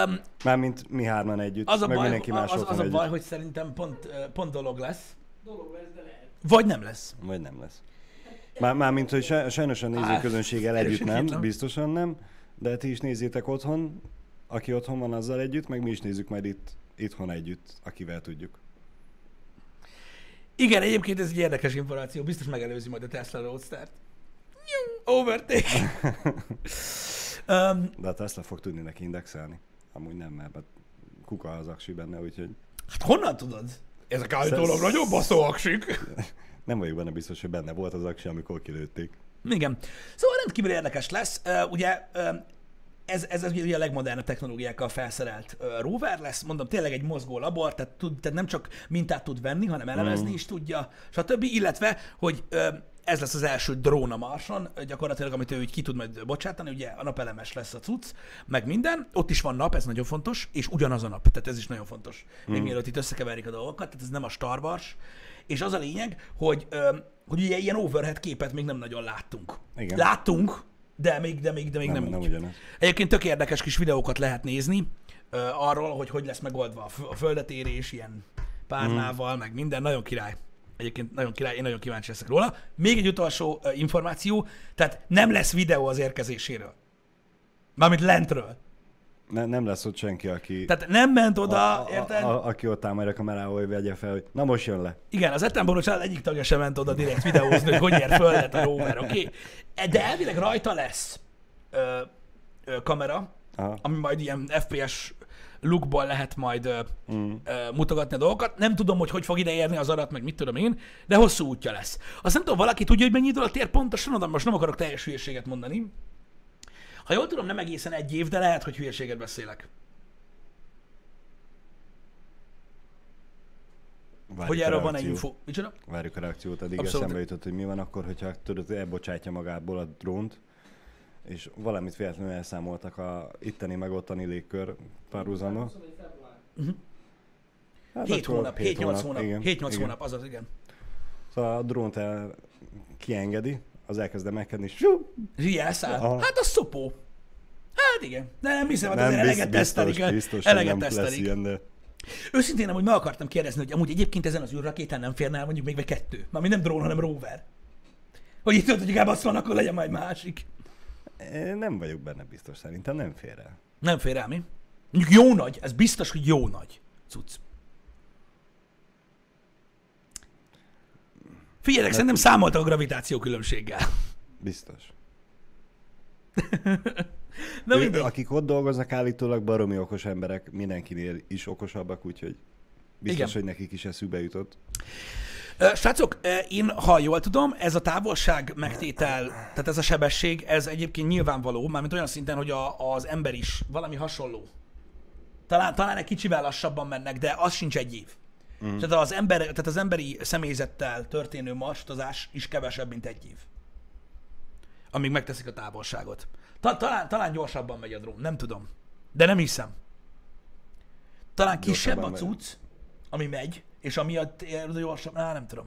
Um, Mármint mi hárman együtt, az a meg baj, mindenki más az, az a együtt. baj, hogy szerintem pont, pont dolog lesz. Dolog lesz, de lehet. Vagy nem lesz. Vagy nem lesz. Már, mármint, hogy saj- sajnos a nézőközönséggel együtt nem, erősítetlen. biztosan nem, de ti is nézzétek otthon, aki otthon van azzal együtt, meg mi is nézzük majd itt, itthon együtt, akivel tudjuk. Igen, egyébként ez egy érdekes információ. Biztos megelőzi majd a Tesla Roadster-t. Overtake. um, De a Tesla fog tudni neki indexelni. Amúgy nem, mert hát kuka az aksi benne, úgyhogy hát honnan tudod? Ezek állítólag Sz- nagyon baszó aksik. nem vagyok benne biztos, hogy benne volt az aksi, amikor kilőtték. Igen. Szóval rendkívül érdekes lesz. Uh, ugye uh, ez, ez az ugye a legmodernebb technológiákkal felszerelt uh, rover lesz. Mondom, tényleg egy mozgó labor, tehát, tud, tehát nem csak mintát tud venni, hanem elemezni Mm. is tudja, stb. Illetve, hogy uh, ez lesz az első drón a Marson, gyakorlatilag, amit ő így ki tud majd bocsátani, ugye a napelemes lesz a cucc, meg minden. Ott is van nap, ez nagyon fontos, és ugyanaz a nap, tehát ez is nagyon fontos. Még mielőtt itt összekeverik a dolgokat, tehát ez nem a Star Wars. És az a lényeg, hogy, hogy ugye ilyen overhead képet még nem nagyon láttunk. Igen. Láttunk, de még, de még, de még Nem, nem, nem úgy. ugyanaz. Egyébként tök érdekes kis videókat lehet nézni arról, hogy hogy lesz megoldva a, f- a földetérés ilyen párnával, mm. meg minden. Nagyon király. Egyébként nagyon király, én nagyon kíváncsi leszek róla. Még egy utolsó információ, tehát nem lesz videó az érkezéséről. Mármint lentről. Ne, nem lesz ott senki, aki, Tehát nem ment oda, a, érted? a, a, aki ott áll majd a kamerával, hogy vegye fel, hogy na most jön le. Igen, az Ettenború család egyik tagja sem ment oda direkt videózni, hogy hogy ér földet a rover, oké? Okay? De elvileg rajta lesz ö, ö, kamera, Aha. ami majd ilyen FPS lookból lehet majd Mm. mutogatni a dolgokat. Nem tudom, hogy hogy fog ide érni az adat, meg mit tudom én, de hosszú útja lesz. Azt nem tudom, valaki tudja, hogy mennyi idő alatt ér pontosan oda, most nem akarok teljes hülyeséget mondani. Ha jól tudom, nem egészen egy év, de lehet, hogy hülyeséget beszélek. Várjuk hogy a erről van egy reakciót. info. Micsoda? Várjuk a reakciót, addig Abszolút. eszembe jutott, hogy mi van akkor, hogyha tudod, elbocsátja magából a drónt, és valamit véletlenül elszámoltak a itteni meg ottani légkör párhuzama. 21 február. Hát 7 akkor hónap, 7-8 hónap, igen, 7-8 igen. hónap, azaz, igen. Szóval a drónt el kiengedi, az elkezd emelkedni, és elszáll. Aha. Hát az szopó. Hát igen. De nem hiszem, hogy nem azért eleget biztos, tesztelik. biztos, hogy eleget tesztelik. ilyen, de Őszintén hogy meg akartam kérdezni, hogy amúgy egyébként ezen az űrrakétán nem férne el mondjuk még vagy kettő. Mármint nem drón, hanem rover. Hogy itt tudod, hogy inkább azt van, akkor legyen majd másik. Én nem vagyok benne biztos, szerintem nem fér el. Nem fér el, mi? Mondjuk jó nagy, ez biztos, hogy jó nagy cucc. Figyeljetek, szerintem számoltak a gravitáció különbséggel. Biztos. Na Ő, akik ott dolgoznak, állítólag baromi okos emberek, mindenkinél is okosabbak, úgyhogy biztos, Igen. hogy nekik is eszükbe jutott. Srácok, én, ha jól tudom, ez a távolság megtétel, tehát ez a sebesség, ez egyébként nyilvánvaló, mármint olyan szinten, hogy a, az ember is valami hasonló. Talán, talán egy kicsivel lassabban mennek, de az sincs egy év. Mm. Tehát, az ember, tehát az emberi személyzettel történő marsutazás is kevesebb, mint egy év. Amíg megteszik a távolságot. Ta, talán, talán gyorsabban megy a drón, nem tudom. De nem hiszem. Talán kisebb a megy. cucc, ami megy, és amiatt gyorsabb, á, nem tudom.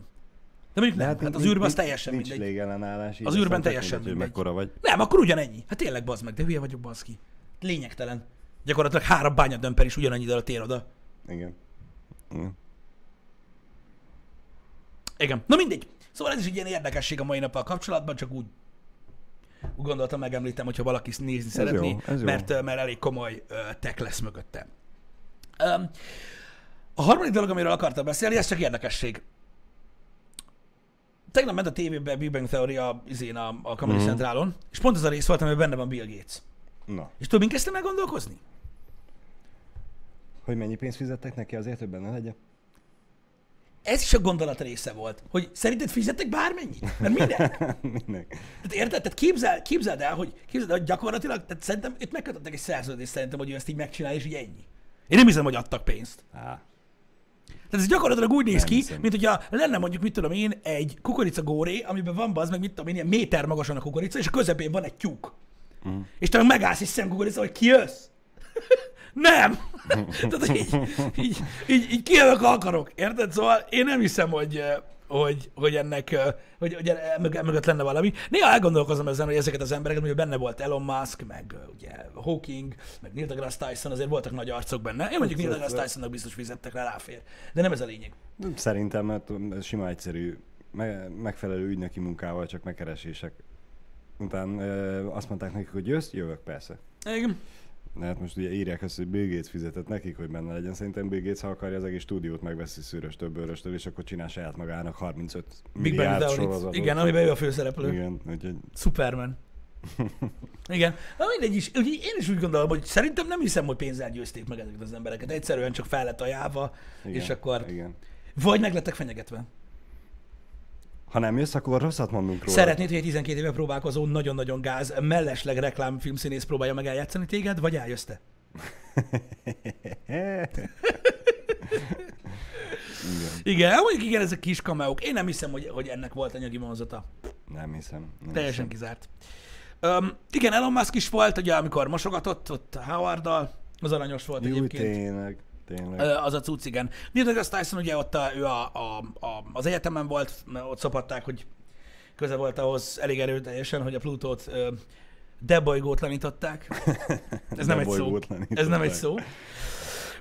De mondjuk nem, hát, nincs- az űrben az nincs- teljesen nincs mindegy. légellenállás. Az űrben teljesen mindegy, mekkora vagy. Nem, akkor ugyanennyi. Hát tényleg bazd meg, de hülye vagyok, bazd ki. Lényegtelen. Gyakorlatilag három bányadömper is ugyanannyi idő alatt ér oda. Igen. Igen. Igen. Na mindegy. Szóval ez is egy ilyen érdekesség a mai nappal kapcsolatban, csak úgy, úgy gondoltam, megemlítem, hogyha valaki nézni szeretné, jó, ez jó. mert, ö, mert elég komoly uh, tech lesz mögötte. Um, a harmadik dolog, amiről akartam beszélni, ez csak érdekesség. Tegnap ment a tévében Big Bang Theory a, izén, a, a Comedy Mhm. Centralon, és pont az a rész volt, amiben benne van Bill Gates. Na, És tudod, mint kezdtem el gondolkozni? hogy mennyi pénzt fizettek neki azért, hogy benne legyen? Ez is a gondolat része volt, hogy szerinted fizettek bármennyit? Mert minden. Mindenki. Tehát érted? Tehát képzel, képzeld el, hogy, képzeld el, hogy gyakorlatilag, tehát szerintem itt megkötöttek egy szerződést szerintem, hogy ő ezt így megcsinálja, és így ennyi. Én nem hiszem, hogy adtak pénzt. Á, Tehát ez gyakorlatilag úgy néz Nem ki, hiszem. mint hogyha lenne mondjuk, mit tudom én, egy kukorica góré, amiben van az meg mit tudom én, ilyen méter magasan a kukorica, és a közepén van egy tyúk. Mm. És te meg megállsz és szemkukorica, hogy kijössz. Nem! Tehát így, így, így, így kijövök, akarok. Érted? Szóval én nem hiszem, hogy, hogy, hogy ennek, hogy, hogy mög- mögött lenne valami. Néha elgondolkozom ezen, hogy ezeket az embereket, hogy benne volt Elon Musk, meg ugye Hawking, meg Neil deGrasse Tyson, azért voltak nagy arcok benne. Én mondjuk Neil deGrasse Tysonnak biztos fizettek rá, ráfér. De nem ez a lényeg. Szerintem, mert ez sima egyszerű, me- megfelelő ügynöki munkával, csak megkeresések. Után ö, azt mondták nekik, hogy jössz, jövök persze. Igen. De hát most ugye írják azt, hogy Bill Gates fizetett nekik, hogy benne legyen. Szerintem Bill Gates, ha akarja az egész stúdiót megveszi szűrös több öröstől, és akkor csinál saját magának 35 Big milliárd sorozatot. Igen, amiben ő a főszereplő. Igen, úgyhogy Superman. Igen. Na mindegy is. Ugye én is úgy gondolom, hogy szerintem nem hiszem, hogy pénzzel győzték meg ezeket az embereket. Egyszerűen csak fel lett ajánlva, és akkor Igen. vagy meg lettek fenyegetve. Ha nem jössz, akkor rosszat mondunk róla. Szeretnéd, hogy egy 12 éve próbálkozó, nagyon-nagyon gáz, mellesleg reklámfilmszínész próbálja meg eljátszani téged, vagy eljössz te? Igen. Igen, hát mondjuk igen, ezek kis kameók. Én nem hiszem, hogy, hogy ennek volt anyagi vonzata. Nem hiszem. Nem Teljesen hiszem. kizárt. Um, igen, Elon Musk is volt, ugye, amikor mosogatott ott Howarddal, az aranyos volt Jó, egyébként. tényleg. Tényleg. Az a cucc, igen. Neil deGrasse Tyson ugye ott a, ő a, a, a, az egyetemen volt, ott szopatták, hogy köze volt ahhoz elég erőteljesen, hogy a Plutót debolygótlanították. Ez nem egy szó. Ez nem egy szó.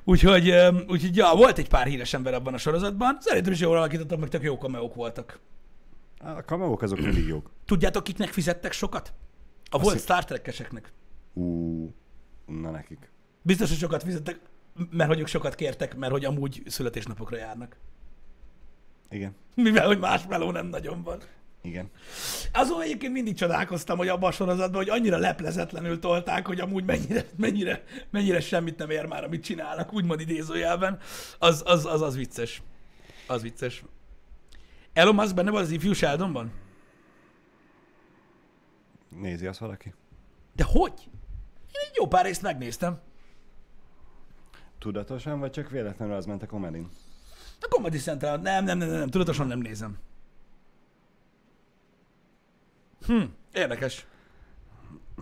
Úgyhogy, úgyhogy ja, volt egy pár híres ember abban a sorozatban. Szerintem is jól alakítottak, meg tök jó kameók voltak. A kameók azok mindig jók. Tudjátok, kiknek fizettek sokat? A volt hisz- Star Trek-eseknek. Ú, na nekik. Biztos, hogy sokat fizettek, mert hogy ők sokat kértek, mert hogy amúgy születésnapokra járnak. Igen. Mivel, hogy más meló nem nagyon van. Igen. Azon egyébként mindig csodálkoztam, hogy abban a sorozatban, hogy annyira leplezetlenül tolták, hogy amúgy mennyire, mennyire, mennyire semmit nem ér már, amit csinálnak, úgymond idézőjelben. Az, az, az, az vicces. Az vicces. Elon Musk benne van az ifjú Sheldonban? Nézi azt valaki? De hogy? Én egy jó pár részt megnéztem. Tudatosan, vagy csak véletlenül az ment a komedin? A Comedy Central, nem, nem, nem, nem, nem, tudatosan nem nézem. Hm, érdekes.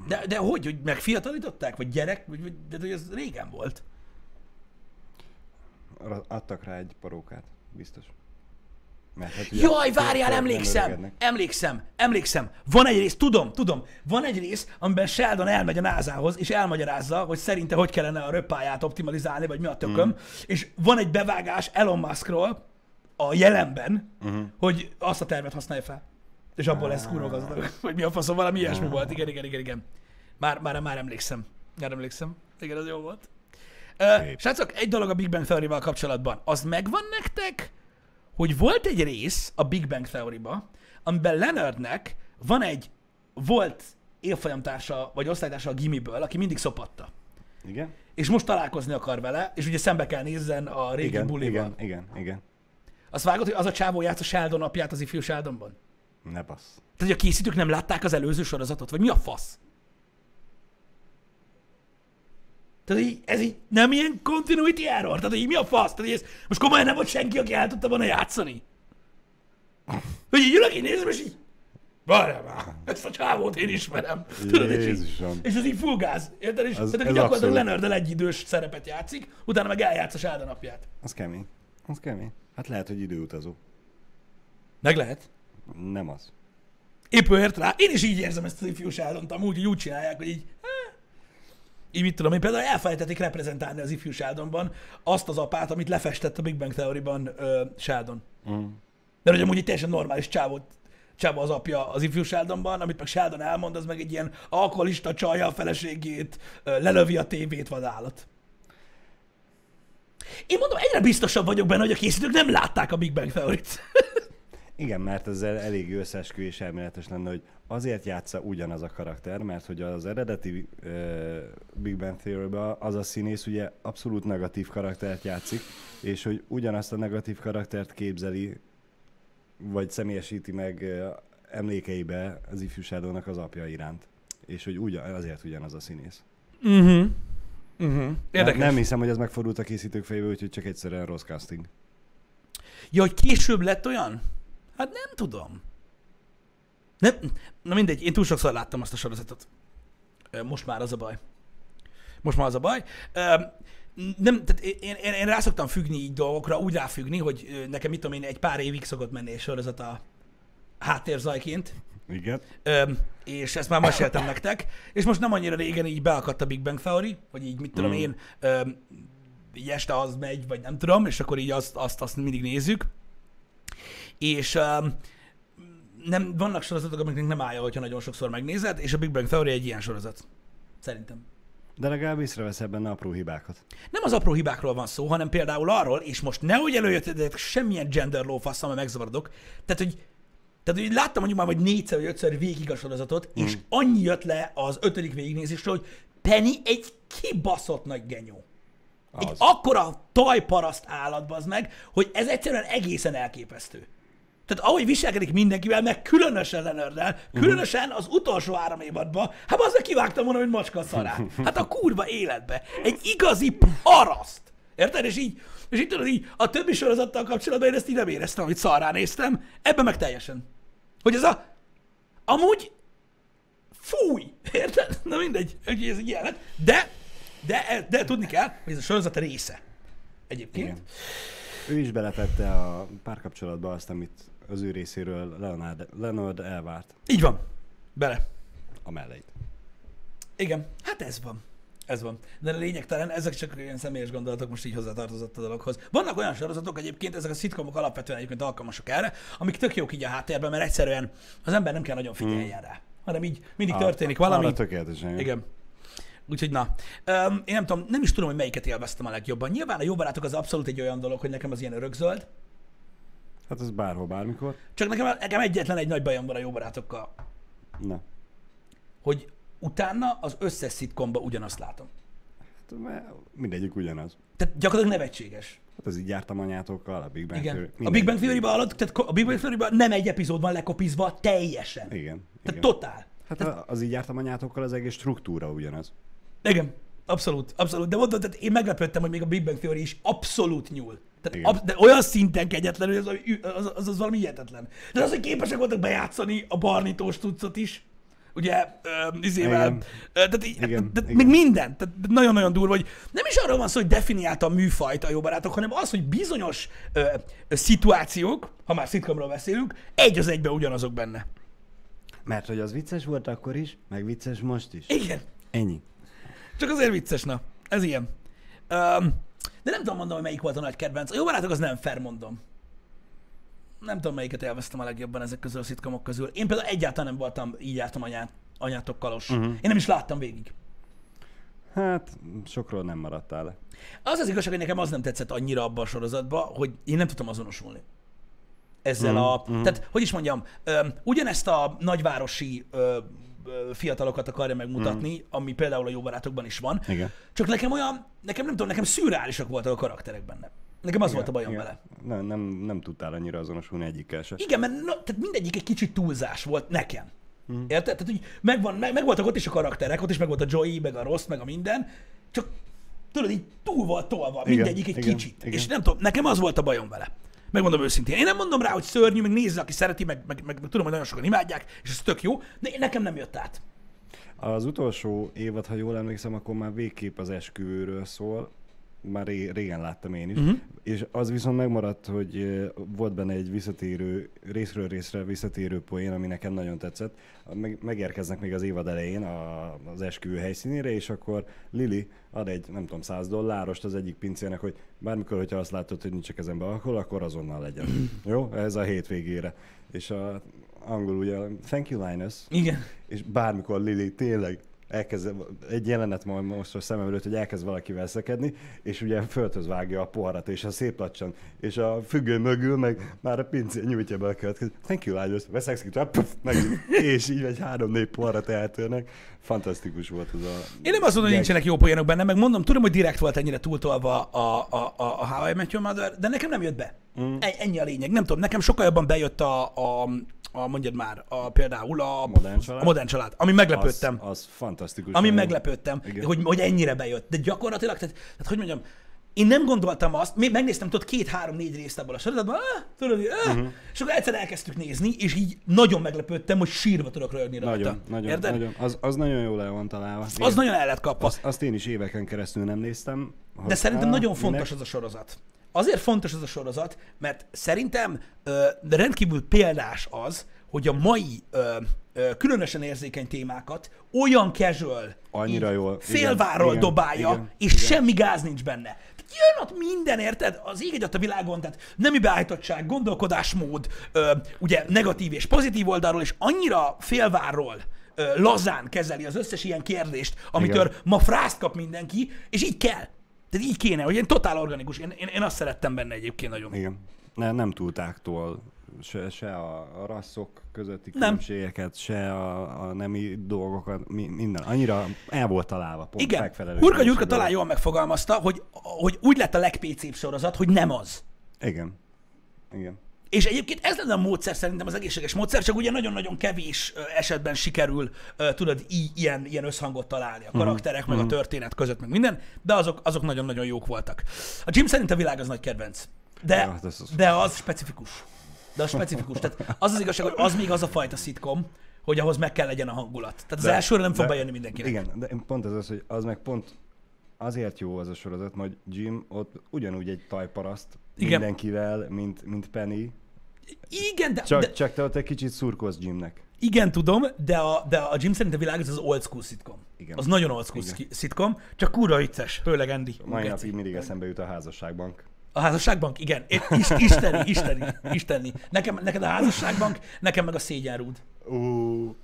De, de hogy, hogy megfiatalították? Vagy gyerek? Vagy, vagy, de hogy ez régen volt. Adtak rá egy parókát, biztos. Mert hát ugye Jaj, várjál, emlékszem, emlékszem, emlékszem. Van egy rész, tudom, tudom, van egy rész, amiben Sheldon elmegy a NASA-hoz, és elmagyarázza, hogy szerinte hogy kellene a röppáját optimalizálni, vagy mi a tököm, mm. és van egy bevágás Elon Muskról a jelenben, uh-huh. hogy azt a tervet használja fel. És abból lesz kurva gazdag, vagy mi a faszom, valami ilyesmi volt, igen, igen, igen, igen. Már, már, már emlékszem, már emlékszem. Igen, az jó volt. Ö, srácok, egy dolog a Big Bang Theory-val kapcsolatban. Az megvan nektek, hogy volt egy rész a Big Bang Theory-ba, amiben Leonardnek van egy volt évfolyamtársa, vagy osztálytársa a gimiből, aki mindig szopatta. Igen? És most találkozni akar vele, és ugye szembe kell nézzen a régi Igen, bulival. igen, igen, igen. Azt vágod, hogy az a csávó játsz a Sheldon apját az ifjú Sheldonban? Ne bassz. Tehát, hogy a készítők nem látták az előző sorozatot, vagy mi a fasz? Tehát így, ez így nem ilyen continuity error? Tehát így mi a fasz? Tehát így ez, most komolyan nem volt senki, aki el tudta volna játszani? Hogy így ülök, így nézem, és így... Várjál már, ezt a csávót én ismerem. Tudod, és, így, Jézusom. és ez így full gáz. Érted? És Az- tehát ez gyakorlatilag abszolút. Leonard egyidős szerepet játszik, utána meg eljátsz a Sheldon apját. Az kemény. Az kemény. Hát lehet, hogy időutazó. Meg lehet. Nem az. Épp ő ért rá. Én is így érzem ezt az ifjú Sheldont, amúgy, hogy úgy csinálják, hogy így, így mit tudom én, például elfelejtették reprezentálni az ifjú Sheldonban azt az apát, amit lefestett a Big Bang Theory-ban ö, Sheldon. Mm. De hogy amúgy egy teljesen normális csávot, csáva az apja az ifjú Sheldonban, amit meg Sheldon elmond, az meg egy ilyen alkoholista csalja a feleségét, ö, lelövi a tévét, vadállat. Én mondom, egyre biztosabb vagyok benne, hogy a készítők nem látták a Big Bang Theory-t. Igen, mert ezzel elég összeesküvés elméletes lenne, hogy azért játsza ugyanaz a karakter, mert hogy az eredeti uh, Big Bang theory az a színész ugye abszolút negatív karaktert játszik, és hogy ugyanazt a negatív karaktert képzeli, vagy személyesíti meg uh, emlékeibe az ifjúságónak az apja iránt. És hogy ugyan, azért ugyanaz a színész. Uh-huh. Uh-huh. Érdekes. Nem hiszem, hogy ez megfordult a készítők fejébe, úgyhogy csak egyszerűen rossz casting. Ja, hogy később lett olyan? Hát nem tudom. Nem, na mindegy, én túl sokszor láttam azt a sorozatot. Most már az a baj. Most már az a baj. Nem, tehát én, én, én rá szoktam függni így dolgokra, úgy ráfüggni, hogy nekem mit tudom én, egy pár évig szokott menni egy sorozat a háttérzajként, Igen. Ö, és ezt már meséltem nektek, és most nem annyira régen így beakadt a Big Bang Theory, vagy így mit tudom Mm. én, ö, így este az megy, vagy nem tudom, és akkor így azt, azt, azt mindig nézzük. És ö, nem, vannak sorozatok, amiknek nem állja, hogyha nagyon sokszor megnézed, és a Big Bang Theory egy ilyen sorozat. Szerintem. De legalább észreveszel benne apró hibákat. Nem az apró hibákról van szó, hanem például arról, és most nehogy előjöttetek semmilyen gender law faszom, mert megzavarodok. Tehát, hogy tehát, hogy láttam mondjuk már vagy négyszer vagy ötször végig a sorozatot, mm. és annyi jött le az ötödik végignézésről, hogy Penny egy kibaszott nagy genyó. Egy Az. akkora tajparaszt állat, az meg, hogy ez egyszerűen egészen elképesztő. Tehát ahogy viselkedik mindenkivel, meg különösen Leonarddel, különösen az utolsó három évadban, hát az kivágtam volna, hogy macska szarát. Hát a kurva életbe. Egy igazi paraszt. Érted? És így, és így tudod, így a többi sorozattal kapcsolatban én ezt így nem éreztem, hogy szarrá néztem. Ebben meg teljesen. Hogy ez a... Amúgy... Fúj! Érted? Na mindegy, hogy ez egy jelenet. De, de, de tudni kell, hogy ez a sorozat része. Egyébként. Igen. Ő is beletette a párkapcsolatba azt, amit az ő részéről Leonard, Leonard elvárt Így van. Bele. a melleit. Igen, hát ez van. Ez van. De a lényegtelen, ezek csak ilyen személyes gondolatok, most így hozzátartozott a dologhoz. Vannak olyan sorozatok egyébként, ezek a szitkomok alapvetően egyébként alkalmasak erre, amik tök jók így a háttérben, mert egyszerűen az ember nem kell nagyon figyeljen rá, hanem így mindig történik valami. Arra tökéletesen. Igen. Úgyhogy na, um, én nem tudom, nem is tudom, hogy melyiket élveztem a legjobban. Nyilván a jó barátok az abszolút egy olyan dolog, hogy nekem az ilyen örökzöld, Hát ez bárhol, bármikor. csak nekem, nekem egyetlen egy nagy bajom van a jó barátokkal, Na. hogy utána az összes szitkomba ugyanazt látom. Hát, mert mindegyik ugyanaz. Tehát gyakorlatilag nevetséges. Hát az így jártam anyátokkal, a Big Bang Igen. Theory. A Big Bang Theory-ban alatt, tehát a Big Bang theory nem egy epizód van lekopizva teljesen. Igen. Tehát igen. totál. Hát a- az így jártam anyátokkal az egész struktúra ugyanaz. Igen. Abszolút, abszolút. De mondod, tehát én meglepődtem, hogy még a Big Bang Theory is abszolút nyúl. Tehát Igen. ab, de olyan szinten kegyetlen, hogy az, az, az, az valami hihetetlen. De az, hogy képesek voltak bejátszani a barnítós tucot is, ugye, ö, izével, Igen. tehát, így, Igen, tehát igen. még minden, tehát nagyon-nagyon durva, hogy nem is arról van szó, hogy definiálta a műfajt a jó barátok, hanem az, hogy bizonyos ö, ö, szituációk, ha már szitkomról beszélünk, egy az egyben ugyanazok benne. Mert hogy az vicces volt akkor is, meg vicces most is. Igen. Ennyi. Csak azért vicces, na. Ez ilyen. Um, de nem tudom mondom, hogy melyik volt a nagy kedvenc. A jó barátok az nem fair, mondom. Nem tudom, melyiket élveztem a legjobban ezek közül a szitkomok közül. Én például egyáltalán nem voltam, így jártam anyát, anyátokkalos. Uh-huh. Én nem is láttam végig. Hát, sokról nem maradtál le. Az az igazság, hogy nekem az nem tetszett annyira abban a sorozatban, hogy én nem tudtam azonosulni. Ezzel Mhm, a... Tehát, hogy is mondjam, öm, ugyanezt a nagyvárosi ö, ö, fiatalokat akarja megmutatni, ami például a jó barátokban is van. Igen. Csak nekem olyan, nekem nem tudom, nekem szürreálisak voltak a karakterek benne. Nekem az volt a bajom Igen. vele. Nem, nem, nem tudtál annyira azonosulni egyikkel se. Igen, mert na, tehát mindegyik egy kicsit túlzás volt nekem. Mm. Érted? Tehát, hogy megvan, meg, meg, voltak ott is a karakterek, ott is meg volt a Joey, meg a Ross, meg a minden, csak tudod, így túl volt tolva, Igen, mindegyik egy igen, kicsit. igen. És nem tudom, nekem az volt a bajom vele. Megmondom őszintén. Én nem mondom rá, hogy szörnyű, meg nézze, aki szereti, meg, meg, meg, meg tudom, hogy nagyon sokan imádják, és ez tök jó, de én- nekem nem jött át. Az utolsó évad, ha jól emlékszem, akkor már végképp az esküvőről szól. Már ré, régen láttam én is. Mhm. Uh-huh. És az viszont megmaradt, hogy volt benne egy visszatérő, részről részre visszatérő poén, ami nekem nagyon tetszett. Meg, megérkeznek még az évad elején a, az esküvő helyszínére, és akkor Lili ad egy, nem tudom, 100 dollárost az egyik pincének, hogy bármikor, hogyha azt látod, hogy nincs a kezembe alkohol, akkor azonnal legyen. Jó? Ez a hétvégére. És a angol ugye, thank you Linus, Igen. és bármikor Lili tényleg elkezd, egy jelenet ma- most a szemem előtt, hogy elkezd valakivel szekedni, és ugye földhöz vágja a poharat, és a szép lacsan, és a függő mögül meg már a pincé nyújtja be a következő. Thank you, Lányos. Veszek szikra, puff, meg, és így egy három-négy poharat eltörnek. Fantasztikus volt az a... Én nem azt mondom, hogy nincsenek jó poénok benne, meg mondom, tudom, hogy direkt volt ennyire túltolva a, a, a, a How I Met Your Mother, de nekem nem jött be. Mm. Ennyi a lényeg. Nem tudom, nekem sokkal jobban bejött a, a, a mondjad már, a, például a Modern Család? A modern család, ami meglepődtem. Az, az fantasztikus. Ami meglepődtem, Igen. hogy, hogy ennyire bejött. De gyakorlatilag, tehát, tehát hogy mondjam, én nem gondoltam azt, még megnéztem tudod két-három-négy részt abból a sorozatban, ah, tudod, ah, uh-huh. és akkor egyszer elkezdtük nézni, és így nagyon meglepődtem, hogy sírva tudok rögni rajta. Nagyon, nagyon, Érted? nagyon. Az, az nagyon jól el van találva. Az nagyon el lett kapva. Azt, azt én is éveken keresztül nem néztem. De szerintem Á, nagyon minek? fontos az a sorozat. Azért fontos az a sorozat, mert szerintem ö, rendkívül példás az, hogy a mai ö, ö, különösen érzékeny témákat olyan casual, Annyira jól. félváról Igen, dobálja, igen, és igen. semmi gáz nincs benne. Jön ott minden, érted? Az ég a világon, tehát nemi beállítottság, gondolkodásmód, ö, ugye negatív és pozitív oldalról, és annyira félvárról ö, lazán kezeli az összes ilyen kérdést, amitől Igen. ma frászt kap mindenki, és így kell. Tehát így kéne, hogy ilyen totál organikus. Én, én, én azt szerettem benne egyébként nagyon. Igen. Ne, nem túltáktól se, se a, rasszok közötti Nem. különbségeket, se a, a nemi dolgokat, mi, minden. Annyira el volt találva, pont Igen. Hurka Gyurka talán jól megfogalmazta, hogy, hogy úgy lett a legpécébb sorozat, hogy nem az. Igen. Igen. És egyébként ez lenne a módszer szerintem az egészséges módszer, csak ugye nagyon-nagyon kevés esetben sikerül, tudod, í- ilyen, ilyen összhangot találni a Mhm. karakterek, meg a történet között, meg minden, de azok, azok nagyon-nagyon jók voltak. A Jim szerint a világ az nagy kedvenc. De, Ja, hát az- de az specifikus. De az specifikus. Tehát az az igazság, hogy az még az a fajta szitkom, hogy ahhoz meg kell legyen a hangulat. Tehát az De- elsőre nem fog de- bejönni mindenkinek. Igen, de pont ez az, hogy az meg pont azért jó az a sorozat, hogy Jim ott ugyanúgy egy tajparaszt Igen. mindenkivel, mint, mint Penny, Igen, de, csak, de, csak te ott egy kicsit szurkolsz Jimnek. Igen, tudom, de a, de a Jim szerint a világ az az old school szitkom. Igen. Az nagyon old school Igen. szitkom, csak kurva vicces, főleg Andy. Mai napig mindig eszembe jut a házasságbank. A házasságbank? Igen. Is, isteni, isteni, isteni. Nekem, neked a házasságbank, nekem meg a szégyenrúd. Ú,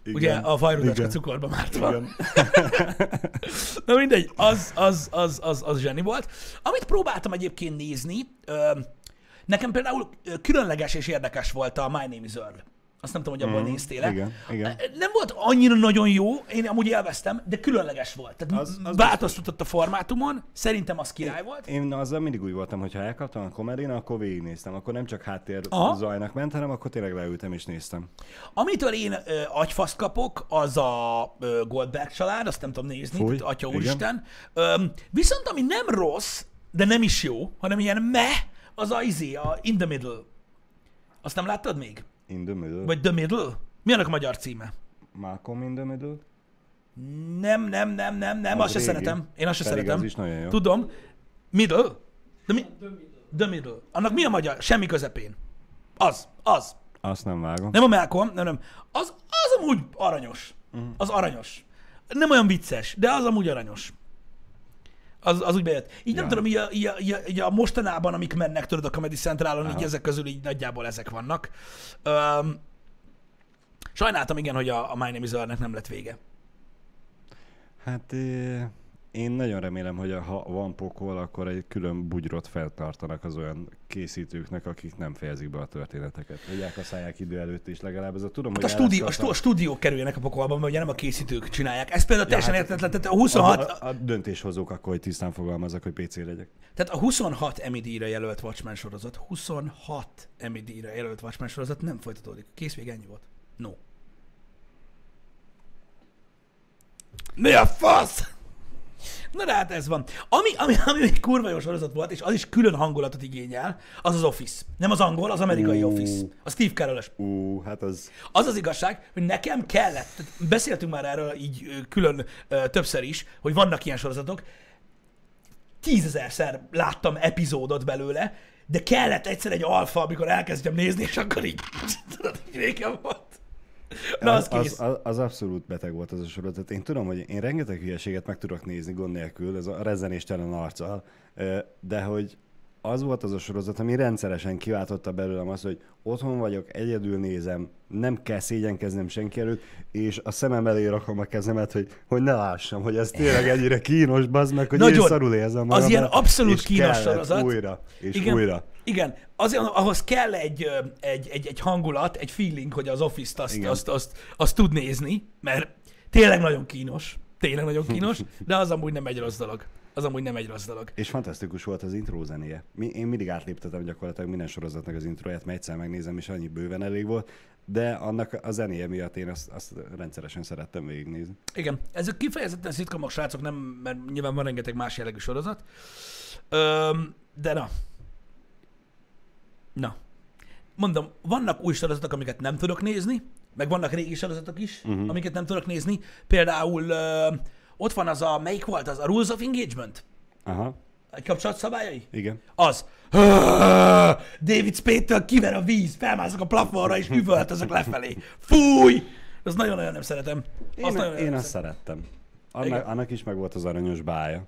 igen. Ugye a vajrudacska cukorba mártva. Na mindegy, az, az, az, az, az zseni volt. Amit próbáltam egyébként nézni, ö, nekem például különleges és érdekes volt a My Name is Earl. Azt nem tudom, hogy abban Mhm, néztél igen, igen. Nem volt annyira nagyon jó, én amúgy élveztem, de különleges volt. Tehát Az- az, változtatott a formátumon, szerintem az király volt. Én azzal mindig úgy voltam, hogy ha elkaptam a komedin, akkor végignéztem. Akkor nem csak háttér Aha. zajnak ment, hanem akkor tényleg leültem és néztem. Amitől én ö, agyfaszt kapok, az a ö, Goldberg család, azt nem tudom nézni, Fúj, Atya. Úristen. Ö, viszont ami nem rossz, de nem is jó, hanem ilyen meh, az a izé, a In the Middle. Azt nem láttad még? In the middle. Vagy The Middle? Mi annak a magyar címe? Malcolm in the middle. Nem, nem, nem, nem, nem, Az azt se régi. szeretem. Én azt se Pedig szeretem. az is nagyon jó. Tudom. Middle? De mi? The Middle. The Middle. Annak mi a magyar? Semmi közepén. Az, az. Azt nem vágom. Nem a Malcolm, nem, nem. Az, az amúgy aranyos. Az aranyos. Nem olyan vicces, de az amúgy aranyos. Az, az úgy bejött. Így nem Ja. tudom, így a, így, a, így, a, így a mostanában, amik mennek, tudod, a Comedy Centralon, így ezek közül így nagyjából ezek vannak. Um, sajnáltam igen, hogy a, a My Name is Earl-nek nem lett vége. Hát eh, én nagyon remélem, hogy ha van pokol, akkor egy külön bugyrot feltartanak az olyan készítőknek, akik nem fejezik be a történeteket. Hogy elkaszálják idő előtt is legalább. Ez a tudom, Hát hogy a, stúdió, a, stú, a stúdiók kerüljenek a pokolba, mert ugye nem a készítők csinálják. Ez például teljesen hát- értetlen. Tehát a 26, A, a, a döntéshozók akkor, hogy tisztán fogalmazok, hogy PC legyek. Tehát a 26 Emmy díjra jelölt Watchmen sorozat, 26 Emmy díjra jelölt Watchmen sorozat nem folytatódik. Kész vég ennyi volt. No. Mi a fasz? Na de hát ez van. Ami, ami, ami egy kurva jó sorozat volt, és az is külön hangulatot igényel, az az Office. Nem az angol, az amerikai Ú. Office. A Steve carell Ú, hát az... Az az igazság, hogy nekem kellett, beszéltünk már erről így külön többször is, hogy vannak ilyen sorozatok, tízezerszer láttam epizódot belőle, de kellett egyszer egy alfa, amikor elkezdtem nézni, és akkor így, tudod, így volt. Na, az, az, az, az, abszolút beteg volt az a sorozat. Én tudom, hogy én rengeteg hülyeséget meg tudok nézni gond nélkül, ez a rezzenéstelen arccal, de hogy az volt az a sorozat, ami rendszeresen kiváltotta belőlem azt, hogy otthon vagyok, egyedül nézem, nem kell szégyenkeznem senki előtt, és a szemem elé rakom a kezemet, hogy, hogy ne lássam, hogy ez tényleg ennyire kínos, bazd meg, hogy Nagyon. én szarul érzem magam. ilyen abszolút kínos sorozat. újra, és Igen. újra. Igen, azért ahhoz kell egy, egy, egy, egy hangulat, egy feeling, hogy az Office-t azt, Igen. azt, azt, azt tud nézni, mert tényleg nagyon kínos, tényleg nagyon kínos, de az amúgy nem egy rossz dolog. Az amúgy nem egy rossz dolog. És fantasztikus volt az intro zenéje. Mi, én mindig átléptetem gyakorlatilag minden sorozatnak az introját, mert egyszer megnézem, és annyi bőven elég volt, de annak a zenéje miatt én azt, azt rendszeresen szerettem végignézni. Igen, ezek kifejezetten szitkomok, srácok, nem, mert nyilván van rengeteg más jellegű sorozat. Öm, de na. Na. Mondom, vannak új sorozatok, amiket nem tudok nézni, meg vannak régi sorozatok is, uh-huh. amiket nem tudok nézni. Például ö, ott van az a, melyik volt az? A Rules of Engagement? Aha, Egy kapcsolat szabályai? igen. Az. David Spade-től kiver a víz, felmászok a plafonra, és üvöltözök lefelé. Fúj! Az nagyon-nagyon nem szeretem. Én, Azt nagyon én nem azt szerettem. Annak, annak is meg volt az aranyos bája.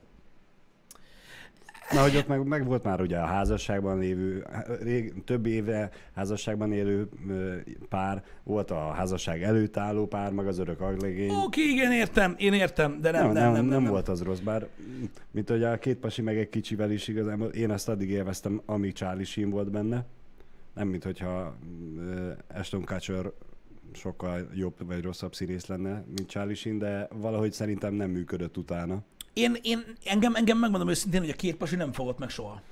Na, hogy ott meg, meg volt már ugye a házasságban lévő, rég, több éve házasságban élő pár, volt a házasság előtt álló pár, meg az örök aglegény. Oké, igen, értem, én értem, de nem, nem, nem, nem, nem, nem. volt az rossz, bár mint hogy a két pasi meg egy kicsivel is igazából, én ezt addig élveztem, amíg Charlie Sheen volt benne. Nem, mint hogyha Ashton Kutcher sokkal jobb vagy rosszabb színész lenne, mint Charlie Sheen, de valahogy szerintem nem működött utána. Én, én engem, engem megmondom őszintén, hogy a két pasi nem fogott meg soha.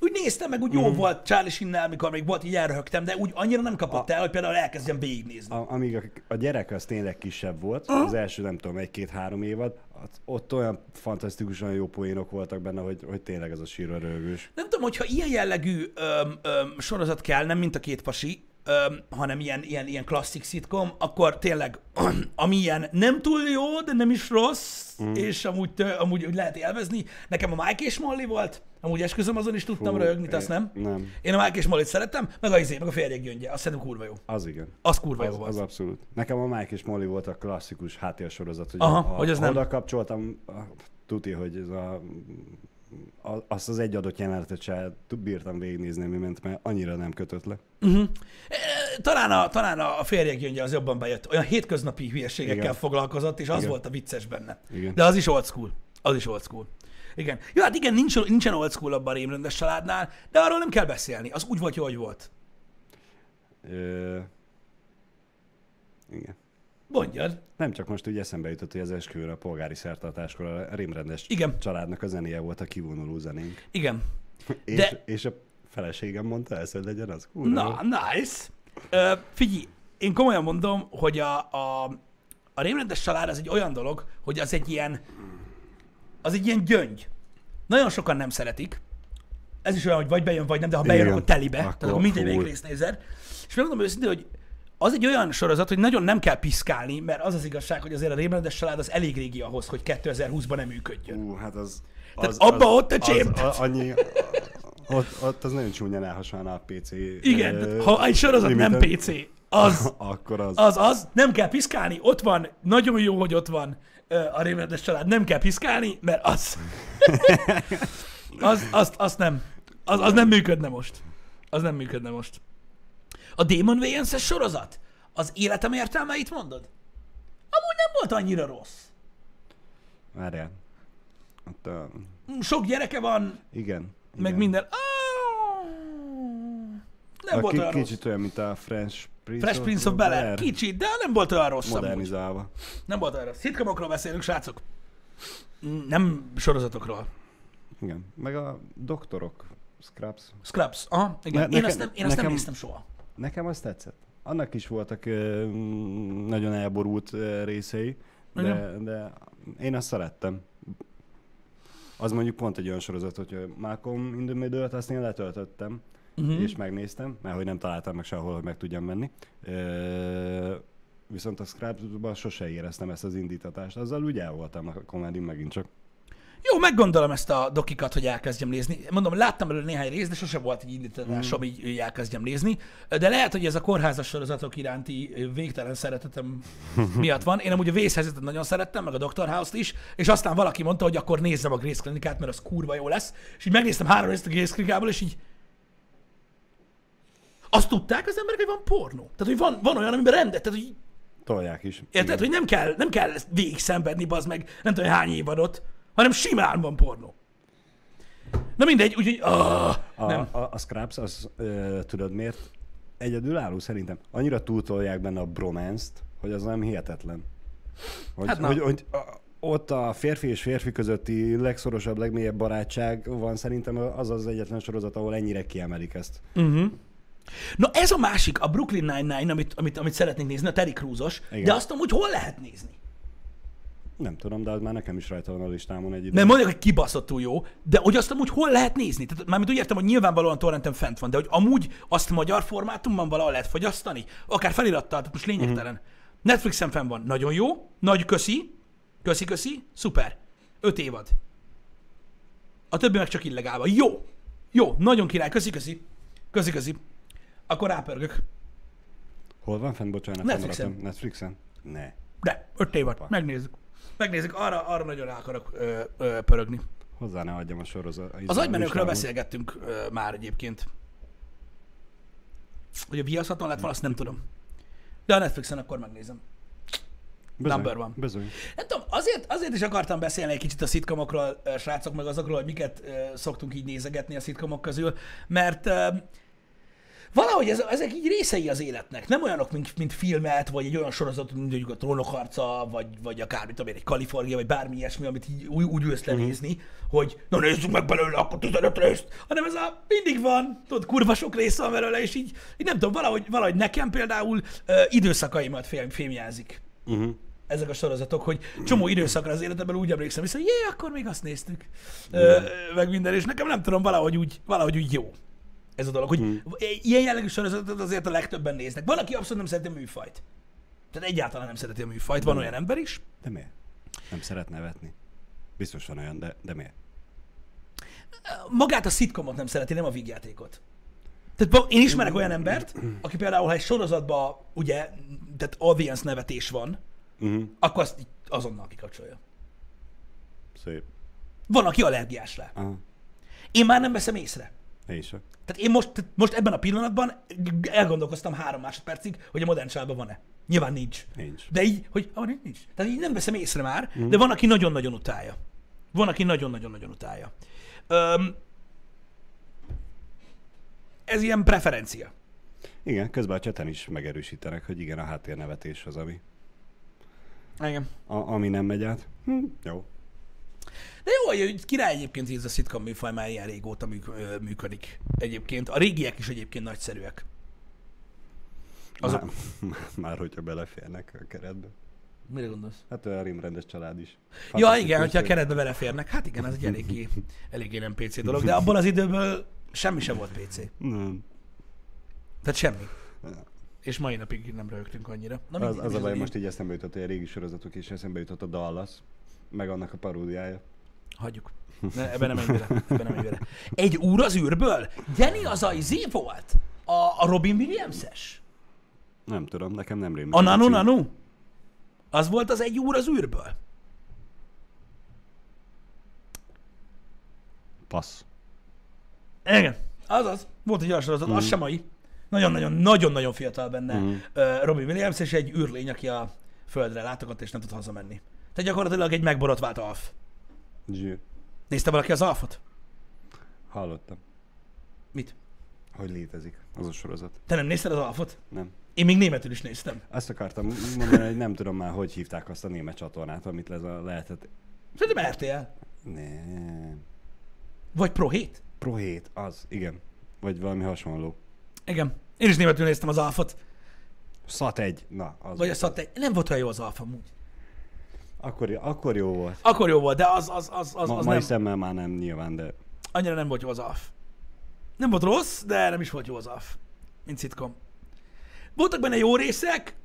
Úgy néztem meg, úgy jó Mm. volt Charlie Sheen-nel, mikor még volt, így elröhögtem, de úgy annyira nem kapott el, hogy például elkezdjem végignézni. A, amíg a, a gyerek az tényleg kisebb volt, az első nem tudom, egy-két-három évad, ott- ott olyan fantasztikusan jó poénok voltak benne, hogy, hogy tényleg ez a sírva rögős. Nem tudom, hogyha ilyen jellegű öm, öm, sorozat kell, nem mint a két pasi, öm, hanem ilyen, ilyen, ilyen klasszik szitkom, akkor tényleg, ami ilyen nem túl jó, de nem is rossz, mm. és amúgy, amúgy úgy lehet élvezni. Nekem a Mike és Molly volt, amúgy esküszöm, azon is tudtam Fú, röhögni, azt nem? nem. Én a Mike és Molly-t szerettem, meg a izé, meg a férjek gyöngye, azt szerintem kurva jó. Az igen. Az kurva jó Az, volt. az abszolút. Nekem a Mike és Molly volt a klasszikus háttérsorozat, hogy Aha, a, hogy az nem. kapcsoltam, a- tuti, hogy ez a, azt az egy adott jelenetet se bírtam végignézni, mi ment, mert annyira nem kötött le. Uh-huh. Talán a, talán a férjek gyöngye az jobban bejött. Olyan hétköznapi hülyeségekkel Igen. foglalkozott, és az Igen. volt a vicces benne. Igen. De az is old school. Az is old school. Igen. Jó, hát igen, nincs, nincsen old school abban a rémrendes családnál, de arról nem kell beszélni. Az úgy volt hogy volt. Ö, igen. Mondjad. Nem csak most úgy eszembe jutott, hogy az esküvőn a polgári szertartáskor a rémrendes Igen. családnak a zenéje volt a kivonuló zenénk. Igen. És, De- és a feleségem mondta ezt, hogy legyen az. Kurva. Na, nice. Ö, figyelj, én komolyan mondom, hogy a, a, a rémrendes család az egy olyan dolog, hogy az egy ilyen, az egy ilyen gyöngy. Nagyon sokan nem szeretik. Ez is olyan, hogy vagy bejön, vagy nem, de ha bejön, Igen. akkor telibe. Akkor Tehát akkor mindegy, melyik részt nézed. És megmondom őszintén, hogy az egy olyan sorozat, hogy nagyon nem kell piszkálni, mert az az igazság, hogy azért a rémrendes család az elég régi ahhoz, hogy 2020-ban nem működjön. Ú, hát az... Tehát az, abba az, ott a az, csép. a, annyi, ott, ott az nagyon csúnyán elhasonlna a PC. Igen, ö, ha egy sorozat nem limiten, PC, az, Akkor az. az az, nem kell piszkálni, ott van, nagyon jó, hogy ott van a rémrendes család, nem kell piszkálni, mert az, az, azt, azt nem, az, az nem működne most. Az nem működne most. A Demon Wayans sorozat, az életem értelmeit mondod? Amúgy nem volt annyira rossz. Várjál. Ott a... Sok gyereke van, Igen. meg igen. minden. Ah, nem a volt olyan rossz. kicsit olyan, mint a Fresh Prince, Fresh Prince of Bel-Air. Kicsit, de nem volt olyan rossz amúgy. Modernizálva. Nem volt olyan rossz. Szitkomokról beszélünk, srácok. Nem sorozatokról. Igen. Meg a doktorok. Scrubs. Scrubs. Aha, igen. Ne- én, nekem- azt nem, én azt nem nekem- néztem soha. Nekem az tetszett. Annak is voltak nagyon elborult részei, de, de Én azt szerettem. Az mondjuk pont egy olyan sorozat, hogy Malcolm in the Middle-t azt én letöltöttem, uh-huh. és megnéztem, mert hogy nem találtam meg sehol, hogy meg tudjam menni. Ö, viszont a Scrubs-ban sose éreztem ezt az indítatást. Azzal úgy el voltam a komedin megint csak. Jó, meggondolom ezt a dokikat, hogy elkezdjem nézni. Mondom, láttam belőle néhány részt, de sose volt egy indítatásom, így, így elkezdjem nézni. De lehet, hogy ez a kórházas sorozatok iránti végtelen szeretetem miatt van. Én amúgy a vészhelyzetet nagyon szerettem, meg a Dr. House-t is, és aztán valaki mondta, hogy akkor nézzem a Grace Klinikát, mert az kurva jó lesz. És így megnéztem három részt a Grace Klinikából, és így azt tudták az emberek, hogy van pornó. Tehát, hogy van, van olyan, amiben rendet, tehát, hogy Tolják is. Érted, hogy nem kell, nem kell ezt végig szenvedni, bazd meg, nem tudom, hogy hány évadot, hanem simán van pornó. Na mindegy, úgyhogy... Uh, A, nem. a, a Scraps, az ö, tudod miért? Egyedülálló szerintem. Annyira túltolják benne a bromance-t, hogy az nem hihetetlen. Hogy, Hát na. hogy, hogy a, ott a férfi és férfi közötti legszorosabb, legmélyebb barátság van szerintem az az egyetlen sorozat, ahol ennyire kiemelik ezt. Uh-huh. Na ez a másik, a Brooklyn Nine-Nine, amit, amit, amit szeretnénk nézni, a Terry Igen. de azt amúgy hol lehet nézni? Nem tudom, de az már nekem is rajta van a listámon egy idő. Nem mondják, hogy kibaszottul jó, de hogy azt amúgy hol lehet nézni? Tehát mármint úgy értem, hogy nyilvánvalóan torrenten fent van, de hogy amúgy azt magyar formátumban valahol lehet fogyasztani? Akár felirattal, tehát most lényegtelen. Uh-huh. Netflixen fenn van. Nagyon jó, nagy köszi, köszi, köszi, szuper. Öt évad. A többi meg csak illegál van. Jó, jó, nagyon király, köszi, köszi, köszi, köszi. Akkor rápörgök. Hol van fenn, bocsánat? Netflixen. Netflixen? Ne. De, öt évad, megnézzük. Megnézzük, arra, arra nagyon rá akarok ö, ö, pörögni. Hozzá ne adjam a sorozat. Az agymenőkről beszélgettünk ö, már egyébként. Hogy a Viaszaton lett van, azt nem tudom. De a Netflixen akkor megnézem. Bizony, number one. Bizony. Nem tudom, azért, azért is akartam beszélni egy kicsit a szitkomokról, srácok, meg azokról, hogy miket szoktunk így nézegetni a szitkomok közül, mert valahogy ez, ezek így részei az életnek. Nem olyanok, mint, mint filmet, vagy egy olyan sorozat, mint mondjuk a Trónok harca, vagy, vagy akár, mit tudom én, egy Kalifornia, vagy bármi ilyesmi, amit így úgy, úgy ülsz lenézni, hogy na nézzük meg belőle akkor 15 részt, hanem ez a mindig van, tudod, kurva sok rész van belőle, és így, így nem tudom, valahogy, valahogy nekem például ö, időszakaimat film, filmjelzik Uh-huh. ezek a sorozatok, hogy csomó időszakra az életemben úgy emlékszem vissza, hogy jé, akkor még azt néztük, ö, meg minden, és nekem nem tudom, valahogy úgy, valahogy úgy jó ez a dolog, hogy Hmm. ilyen jellegű sorozatot azért a legtöbben néznek. Van, aki abszolút nem szereti a műfajt. Tehát egyáltalán nem szereti a műfajt, van olyan ember is. De miért? Nem szeret nevetni. Biztos van olyan, de, de miért? Magát a szitkomot nem szereti, nem a vígjátékot. Tehát én ismerek olyan embert, aki például, ha egy sorozatban ugye, tehát audience nevetés van, Uh-huh. akkor azt azonnal kikapcsolja. Szép. Van, aki allergiás rá. Aha. Én már nem veszem észre. Én is. Tehát én most, most ebben a pillanatban elgondolkoztam három másodpercig, hogy a modern családban van-e. Nyilván nincs. Nincs. De így, hogy ah, nincs, nincs. Tehát így nem veszem észre már, mm. de van, aki nagyon-nagyon utálja. Van, aki nagyon-nagyon-nagyon utálja. Öm, ez ilyen preferencia. Igen, közben a cseten is megerősítenek, hogy igen, a háttérnevetés az, ami, Igen. a, ami nem megy át. Hm, jó. De jó, hogy király egyébként hogy ez a sitcom műfaj már ilyen régóta működik. Egyébként. A régiek is egyébként nagyszerűek. Azok... Már, már hogyha beleférnek a keretbe. Mire gondolsz? Hát olyan rimrendes család is. Ja, Fantasztikus, igen, hogyha a keretbe beleférnek. Hát igen, ez egy eléggé, eléggé nem PC dolog, de abból az időből semmi sem volt PC. Nem. Tehát semmi. És mai napig nem rögtünk annyira. Na, Az, az a baj, így- most így eszembe jutott, hogy a régi sorozatok is eszembe jutott a Dallas, meg annak a paródiája. Hagyjuk. Ne, ebben nem menj. Ebben nem menj. Egy úr az űrből? Jenny az a izé volt? A, a Robin Williams-es? Nem tudom, nekem nem rémlik. A Nanu. Nanu? Az volt az egy úr az űrből? Passz. Igen. Azaz. Volt egy olyan sorozat, az sem mai. Nagyon-nagyon, nagyon-nagyon fiatal benne Mhm. uh, Robin Williams, és egy űrlény, aki a földre látogat, és nem tud hazamenni. Tehát gyakorlatilag egy megborotvált alf. Zsű. Nézte valaki az alfot? Hallottam, Mit? hogy létezik az a sorozat. Te nem nézted az alfot? Nem. Én még németül is néztem. Azt akartam mondani, hogy nem tudom már, hogy hívták azt a német csatornát, amit ez a lehetett. Szerintem RTL. Nem. Vagy Pro 7. Pro 7, az, igen. Vagy valami hasonló. Igen. Én is németül néztem az alfot. Szat 1, na, az. Vagy a Szat Nem volt olyan jó az alfa amúgy. Akkor, akkor jó volt. Akkor jó volt, de az, az, az, az, Ma, az mai nem, szemmel már nem nyilván, de annyira nem volt jó az AF. Nem volt rossz, de nem is volt jó az AF, mint sitcom. Voltak benne jó részek,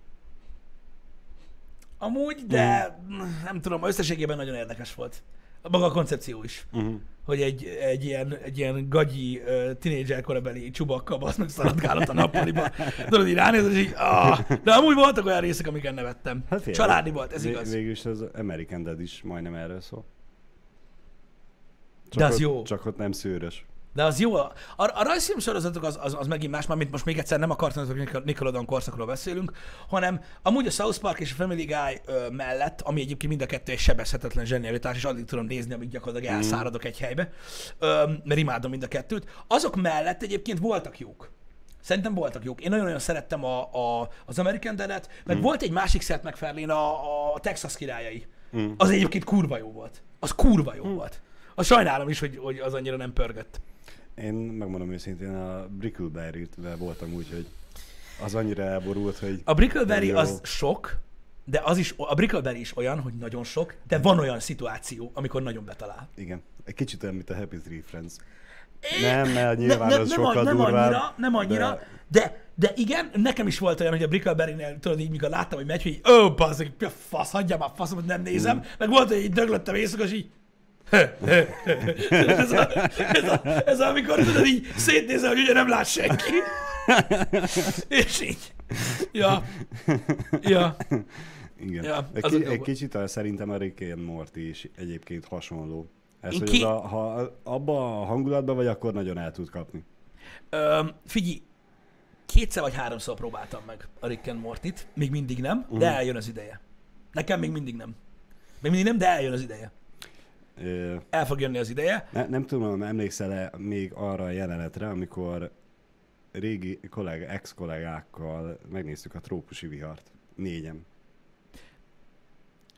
amúgy, de nem tudom, összességében nagyon érdekes volt. Maga a koncepció is. uh-huh. hogy egy, egy, ilyen, egy ilyen gagyi uh, tinédzser korabeli csubakka basz meg szaladgálott a nappaliba. Tudod, így ránézed, és így, ah. De amúgy voltak olyan részek, amiken nevettem. Hát figyelj, Családi volt, ez igaz. Végülis az American Dad is majdnem erről szól. De az ott, jó. Csak ott nem szőrös. De az jó. A, a rajzfilm sorozatok az, az, az megint más, mint most még egyszer nem a Cartoon Nickelodeon korszakról beszélünk, hanem amúgy a South Park és a Family Guy ö, mellett, ami egyébként mind a kettő egy sebezhetetlen zsenialitás, és addig tudom nézni, amíg gyakorlatilag elszáradok egy helybe, ö, mert imádom mind a kettőt. Azok mellett egyébként voltak jók. Szerintem voltak jók. Én nagyon-nagyon szerettem a, a, az American Dad-et, meg mm. volt egy másik Seth MacFarlane, a, a Texas királyai. Mm. Az egyébként kurva jó volt. Az kurva jó mm. volt. A sajnálom is, hogy, hogy az annyira nem pörgött. Én megmondom őszintén, a Brickleberry-t voltam úgy, hogy az annyira elborult, hogy... A Brickleberry az sok, de az is, a Brickleberry is olyan, hogy nagyon sok, de van olyan szituáció, amikor nagyon betalál. Igen. Egy kicsit olyan, mint a Happy Tree Friends. É, Nem, mert nyilván ne, az nem, sokkal nem durvább, annyira, nem annyira, de- de... de, igen, nekem is volt olyan, hogy a Brickleberry-nél, tudod, így mikor láttam, hogy megy, hogy ó, a fasz, hagyjam már faszom, hogy nem nézem, Mm. meg volt, hogy így döglöttem éjszaka, és így ez, a, ez, a, ez a, amikor tudod, így szétnézel, hogy ugye nem lát senki. és így. Ja. Ja. Igen. Ja, egy, ki, egy kicsit a, szerintem a Rick and Morty is egyébként hasonló. Ez, Én hogy ki- az a, ha abba a hangulatban vagy, akkor nagyon el tud kapni. Ö, figyelj, kétszer vagy háromszor próbáltam meg a Rick and Mortit, még mindig nem, Mhm. de eljön az ideje. Nekem még mindig nem. Még mindig nem, de eljön az ideje. Ö, El fog jönni az ideje. Ne, nem tudom, emlékszel-e még arra a jelenetre, amikor régi kollega, ex-kollégákkal megnéztük a trópusi vihart. Négyen.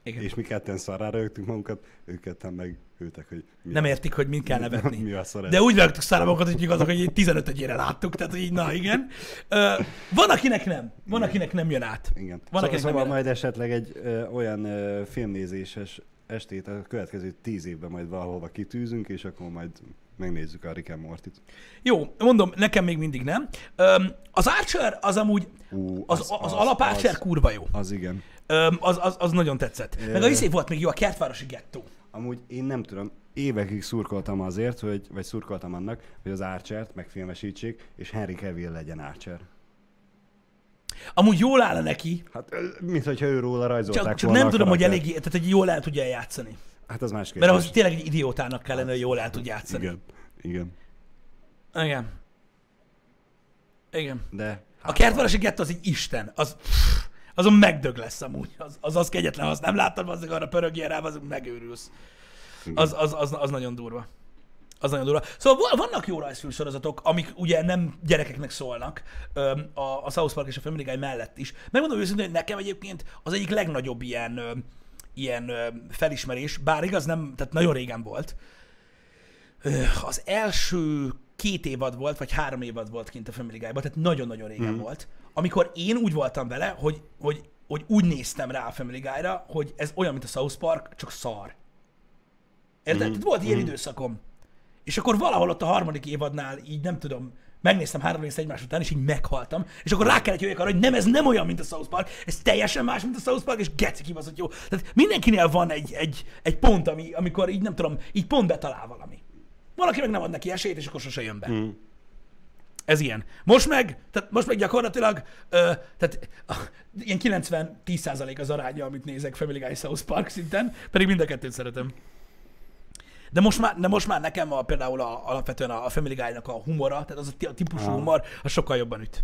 Igen. És mi ketten szarrára rögtünk magunkat, ők ketten meg ültek, hogy mi Nem a- értik, hogy mind kell nevetni. mi a szar ez? De úgy rögtük száramokat, hogy igazak, hogy így 15 egyére láttuk, tehát így, na igen. Ö, van, akinek nem. Van, akinek nem jön át. Igen. Van, Van akinek szóval nem jön majd esetleg egy ö, olyan ö, filmnézéses estét a következő tíz évben majd valahova kitűzünk, és akkor majd megnézzük a Rick and Morty-t. Jó, mondom, nekem még mindig nem. Öm, az Archer az amúgy, Ú, az, az, az, az alap Archer az, kurva jó. az igen. Öm, az, az, az nagyon tetszett. Meg a Ö. izé volt még jó, a kertvárosi gettó. Amúgy én nem tudom, évekig szurkoltam azért, hogy, vagy szurkoltam annak, hogy az Archer-t megfilmesítsék, és Henry Cavill legyen Archer. Amúgy jól áll neki, Hát, mint hogyha ő róla rajzolták csak, csak nem tudom, hogy elég, tehát hogy jól el tudja játszani. Hát az más kérdés. Mert ahhoz tényleg egy idiótának kellene, hogy jól el tud játszani. Igen, igen. Igen. Igen. De A kertvárosi gettó az egy isten. Az, azon megdög lesz amúgy. Az az, az kegyetlen, ha azt nem láttad, az arra pörögjél rá, az megőrülsz. Az, az, az, az nagyon durva. Az nagyon durva. Szóval val- vannak jó rajzfilm sorozatok, amik ugye nem gyerekeknek szólnak, a, a South Park és a Family Guy mellett is. Megmondom őszintén, hogy nekem egyébként az egyik legnagyobb ilyen, ilyen felismerés, bár igaz nem, tehát nagyon régen volt. Az első két évad volt, vagy három évad volt kint a Family Guy-ban, tehát nagyon-nagyon régen mm. volt. Amikor én úgy voltam vele, hogy, hogy, hogy úgy néztem rá a Family Guy-ra, hogy ez olyan, mint a South Park, csak szar. Érted? Mm. Tehát volt ilyen időszakom. És akkor valahol ott a harmadik évadnál így nem tudom, megnéztem három részt egymás után, és így meghaltam. És akkor rá kellett jöjjek arra, hogy nem, ez nem olyan, mint a South Park, ez teljesen más, mint a South Park, és geci kibaszott jó. Tehát mindenkinél van egy, egy, egy pont, ami, amikor így nem tudom, így pont betalál valami. Valaki meg nem ad neki esélyt, és akkor sose jön be. Mm. Ez ilyen. Most meg, tehát most meg gyakorlatilag, ö, tehát a, ilyen 90-10% az aránya, amit nézek Family Guy South Park szinten, pedig mind a kettőt szeretem. De most már, de most már nekem a, például a, alapvetően a Family Guy-nak a humora, tehát az a, típusú Ah. humor, az sokkal jobban üt.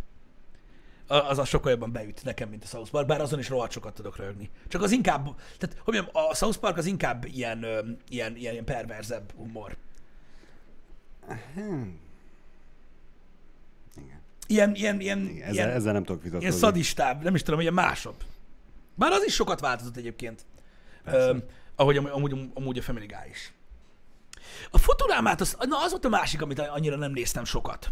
Az a sokkal jobban beüt nekem, mint a South Park, bár azon is rohadt sokat tudok rögni. Csak az inkább, tehát hogy mondjam, a South Park az inkább ilyen, ilyen, ilyen, ilyen perverzebb humor. Hmm. Igen. Ilyen, ilyen, ilyen. Ezzel, ilyen, ezzel nem tudok vitatkozni. ilyen szadistább, nem is tudom, ilyen másabb. Bár az is sokat változott egyébként. Persze. Ö, ahogy am- amúgy, amúgy a Family Guy is. A Futurámát, az, na az volt a másik, amit annyira nem néztem sokat.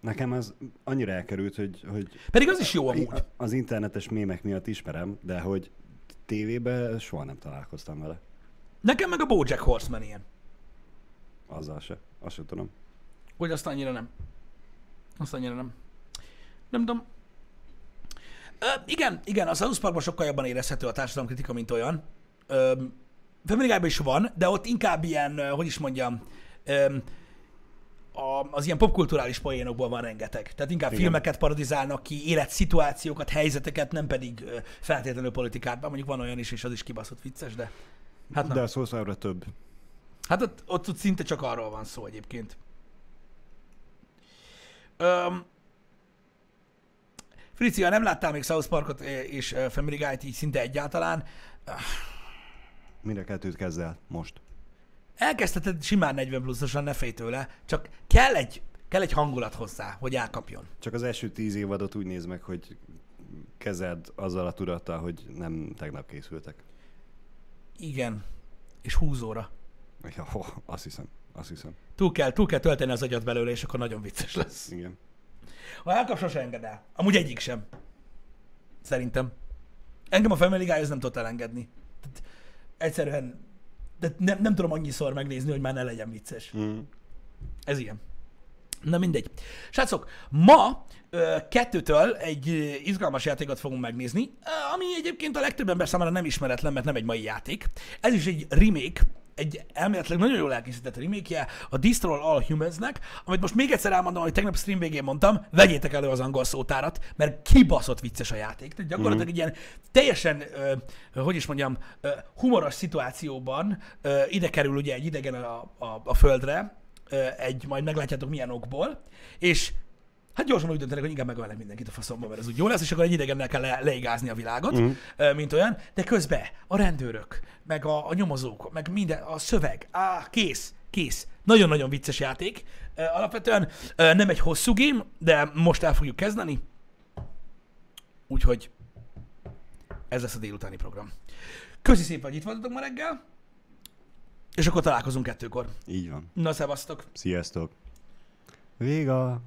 Nekem az annyira elkerült, hogy, hogy Pedig az is jó amúgy. az internetes mémek miatt ismerem, de hogy tévében soha nem találkoztam vele. Nekem meg a Bojack Horseman ilyen. Azzal se. Azt sem tudom. Hogy azt annyira nem. Azt annyira nem. Nem tudom. Ö, igen, igen, a South Parkban sokkal jobban érezhető a társadalomkritika, mint olyan. Ö, Family is van, de ott inkább ilyen, hogy is mondjam, a, az ilyen popkulturális poénokból van rengeteg. Tehát inkább Igen. Filmeket parodizálnak ki, életszituációkat, helyzeteket, nem pedig feltétlenül politikát. Bár mondjuk van olyan is, és az is kibaszott vicces, de hát nem. De a szószámra több. Hát ott, ott, ott szinte csak arról van szó egyébként. Öm, Frici, ha nem láttál még South Parkot és Family Guy-t így szinte egyáltalán, Mind a kettőt kezd el most. elkezdheted simán 40 pluszosan, ne félj tőle, csak kell egy, kell egy hangulat hozzá, hogy elkapjon. Csak az első tíz évadot úgy néz meg, hogy kezed azzal a tudattal, hogy nem tegnap készültek. Igen. És 20 óra. Ja, ho, azt hiszem. Azt hiszem. Túl kell, túl kell tölteni az agyat belőle, és akkor nagyon vicces lesz. Igen. Ha elkap, sose enged el. Amúgy egyik sem. Szerintem. Engem a Family Guy az nem tudott elengedni. Tehát egyszerűen de nem, nem tudom annyiszor megnézni, hogy már ne legyen vicces. Mm. Ez ilyen. Na mindegy. Srácok, ma ö, kettőtől egy izgalmas játékot fogunk megnézni, ami egyébként a legtöbb ember számára nem ismeretlen, mert nem egy mai játék. Ez is egy remake, egy elméletileg nagyon jól elkészített remake a Destroy All Humans-nek, amit most még egyszer elmondom, hogy tegnap stream végén mondtam, vegyétek elő az angol szótárat, mert kibaszott vicces a játék. Tehát gyakorlatilag egy ilyen teljesen, ö, hogy is mondjam, ö, humoros szituációban ö, ide kerül ugye egy idegen a, a, a földre, ö, egy, majd meglátjátok milyen okból, és hát gyorsan úgy döntenek, hogy inkább megölnek mindenkit a faszomba, mert ez úgy jó lesz, és akkor egy idegennel kell le, leigázni a világot, mm. mint olyan, de közben a rendőrök, meg a, a nyomozók, meg minden, a szöveg, á, kész, kész. Nagyon-nagyon vicces játék. Alapvetően nem egy hosszú game, de most el fogjuk kezdeni, úgyhogy ez lesz a délutáni program. Köszi szépen, hogy itt voltatok ma reggel, és akkor találkozunk kettőkor. Így van. Na, szevasztok! Sziasztok. Véga.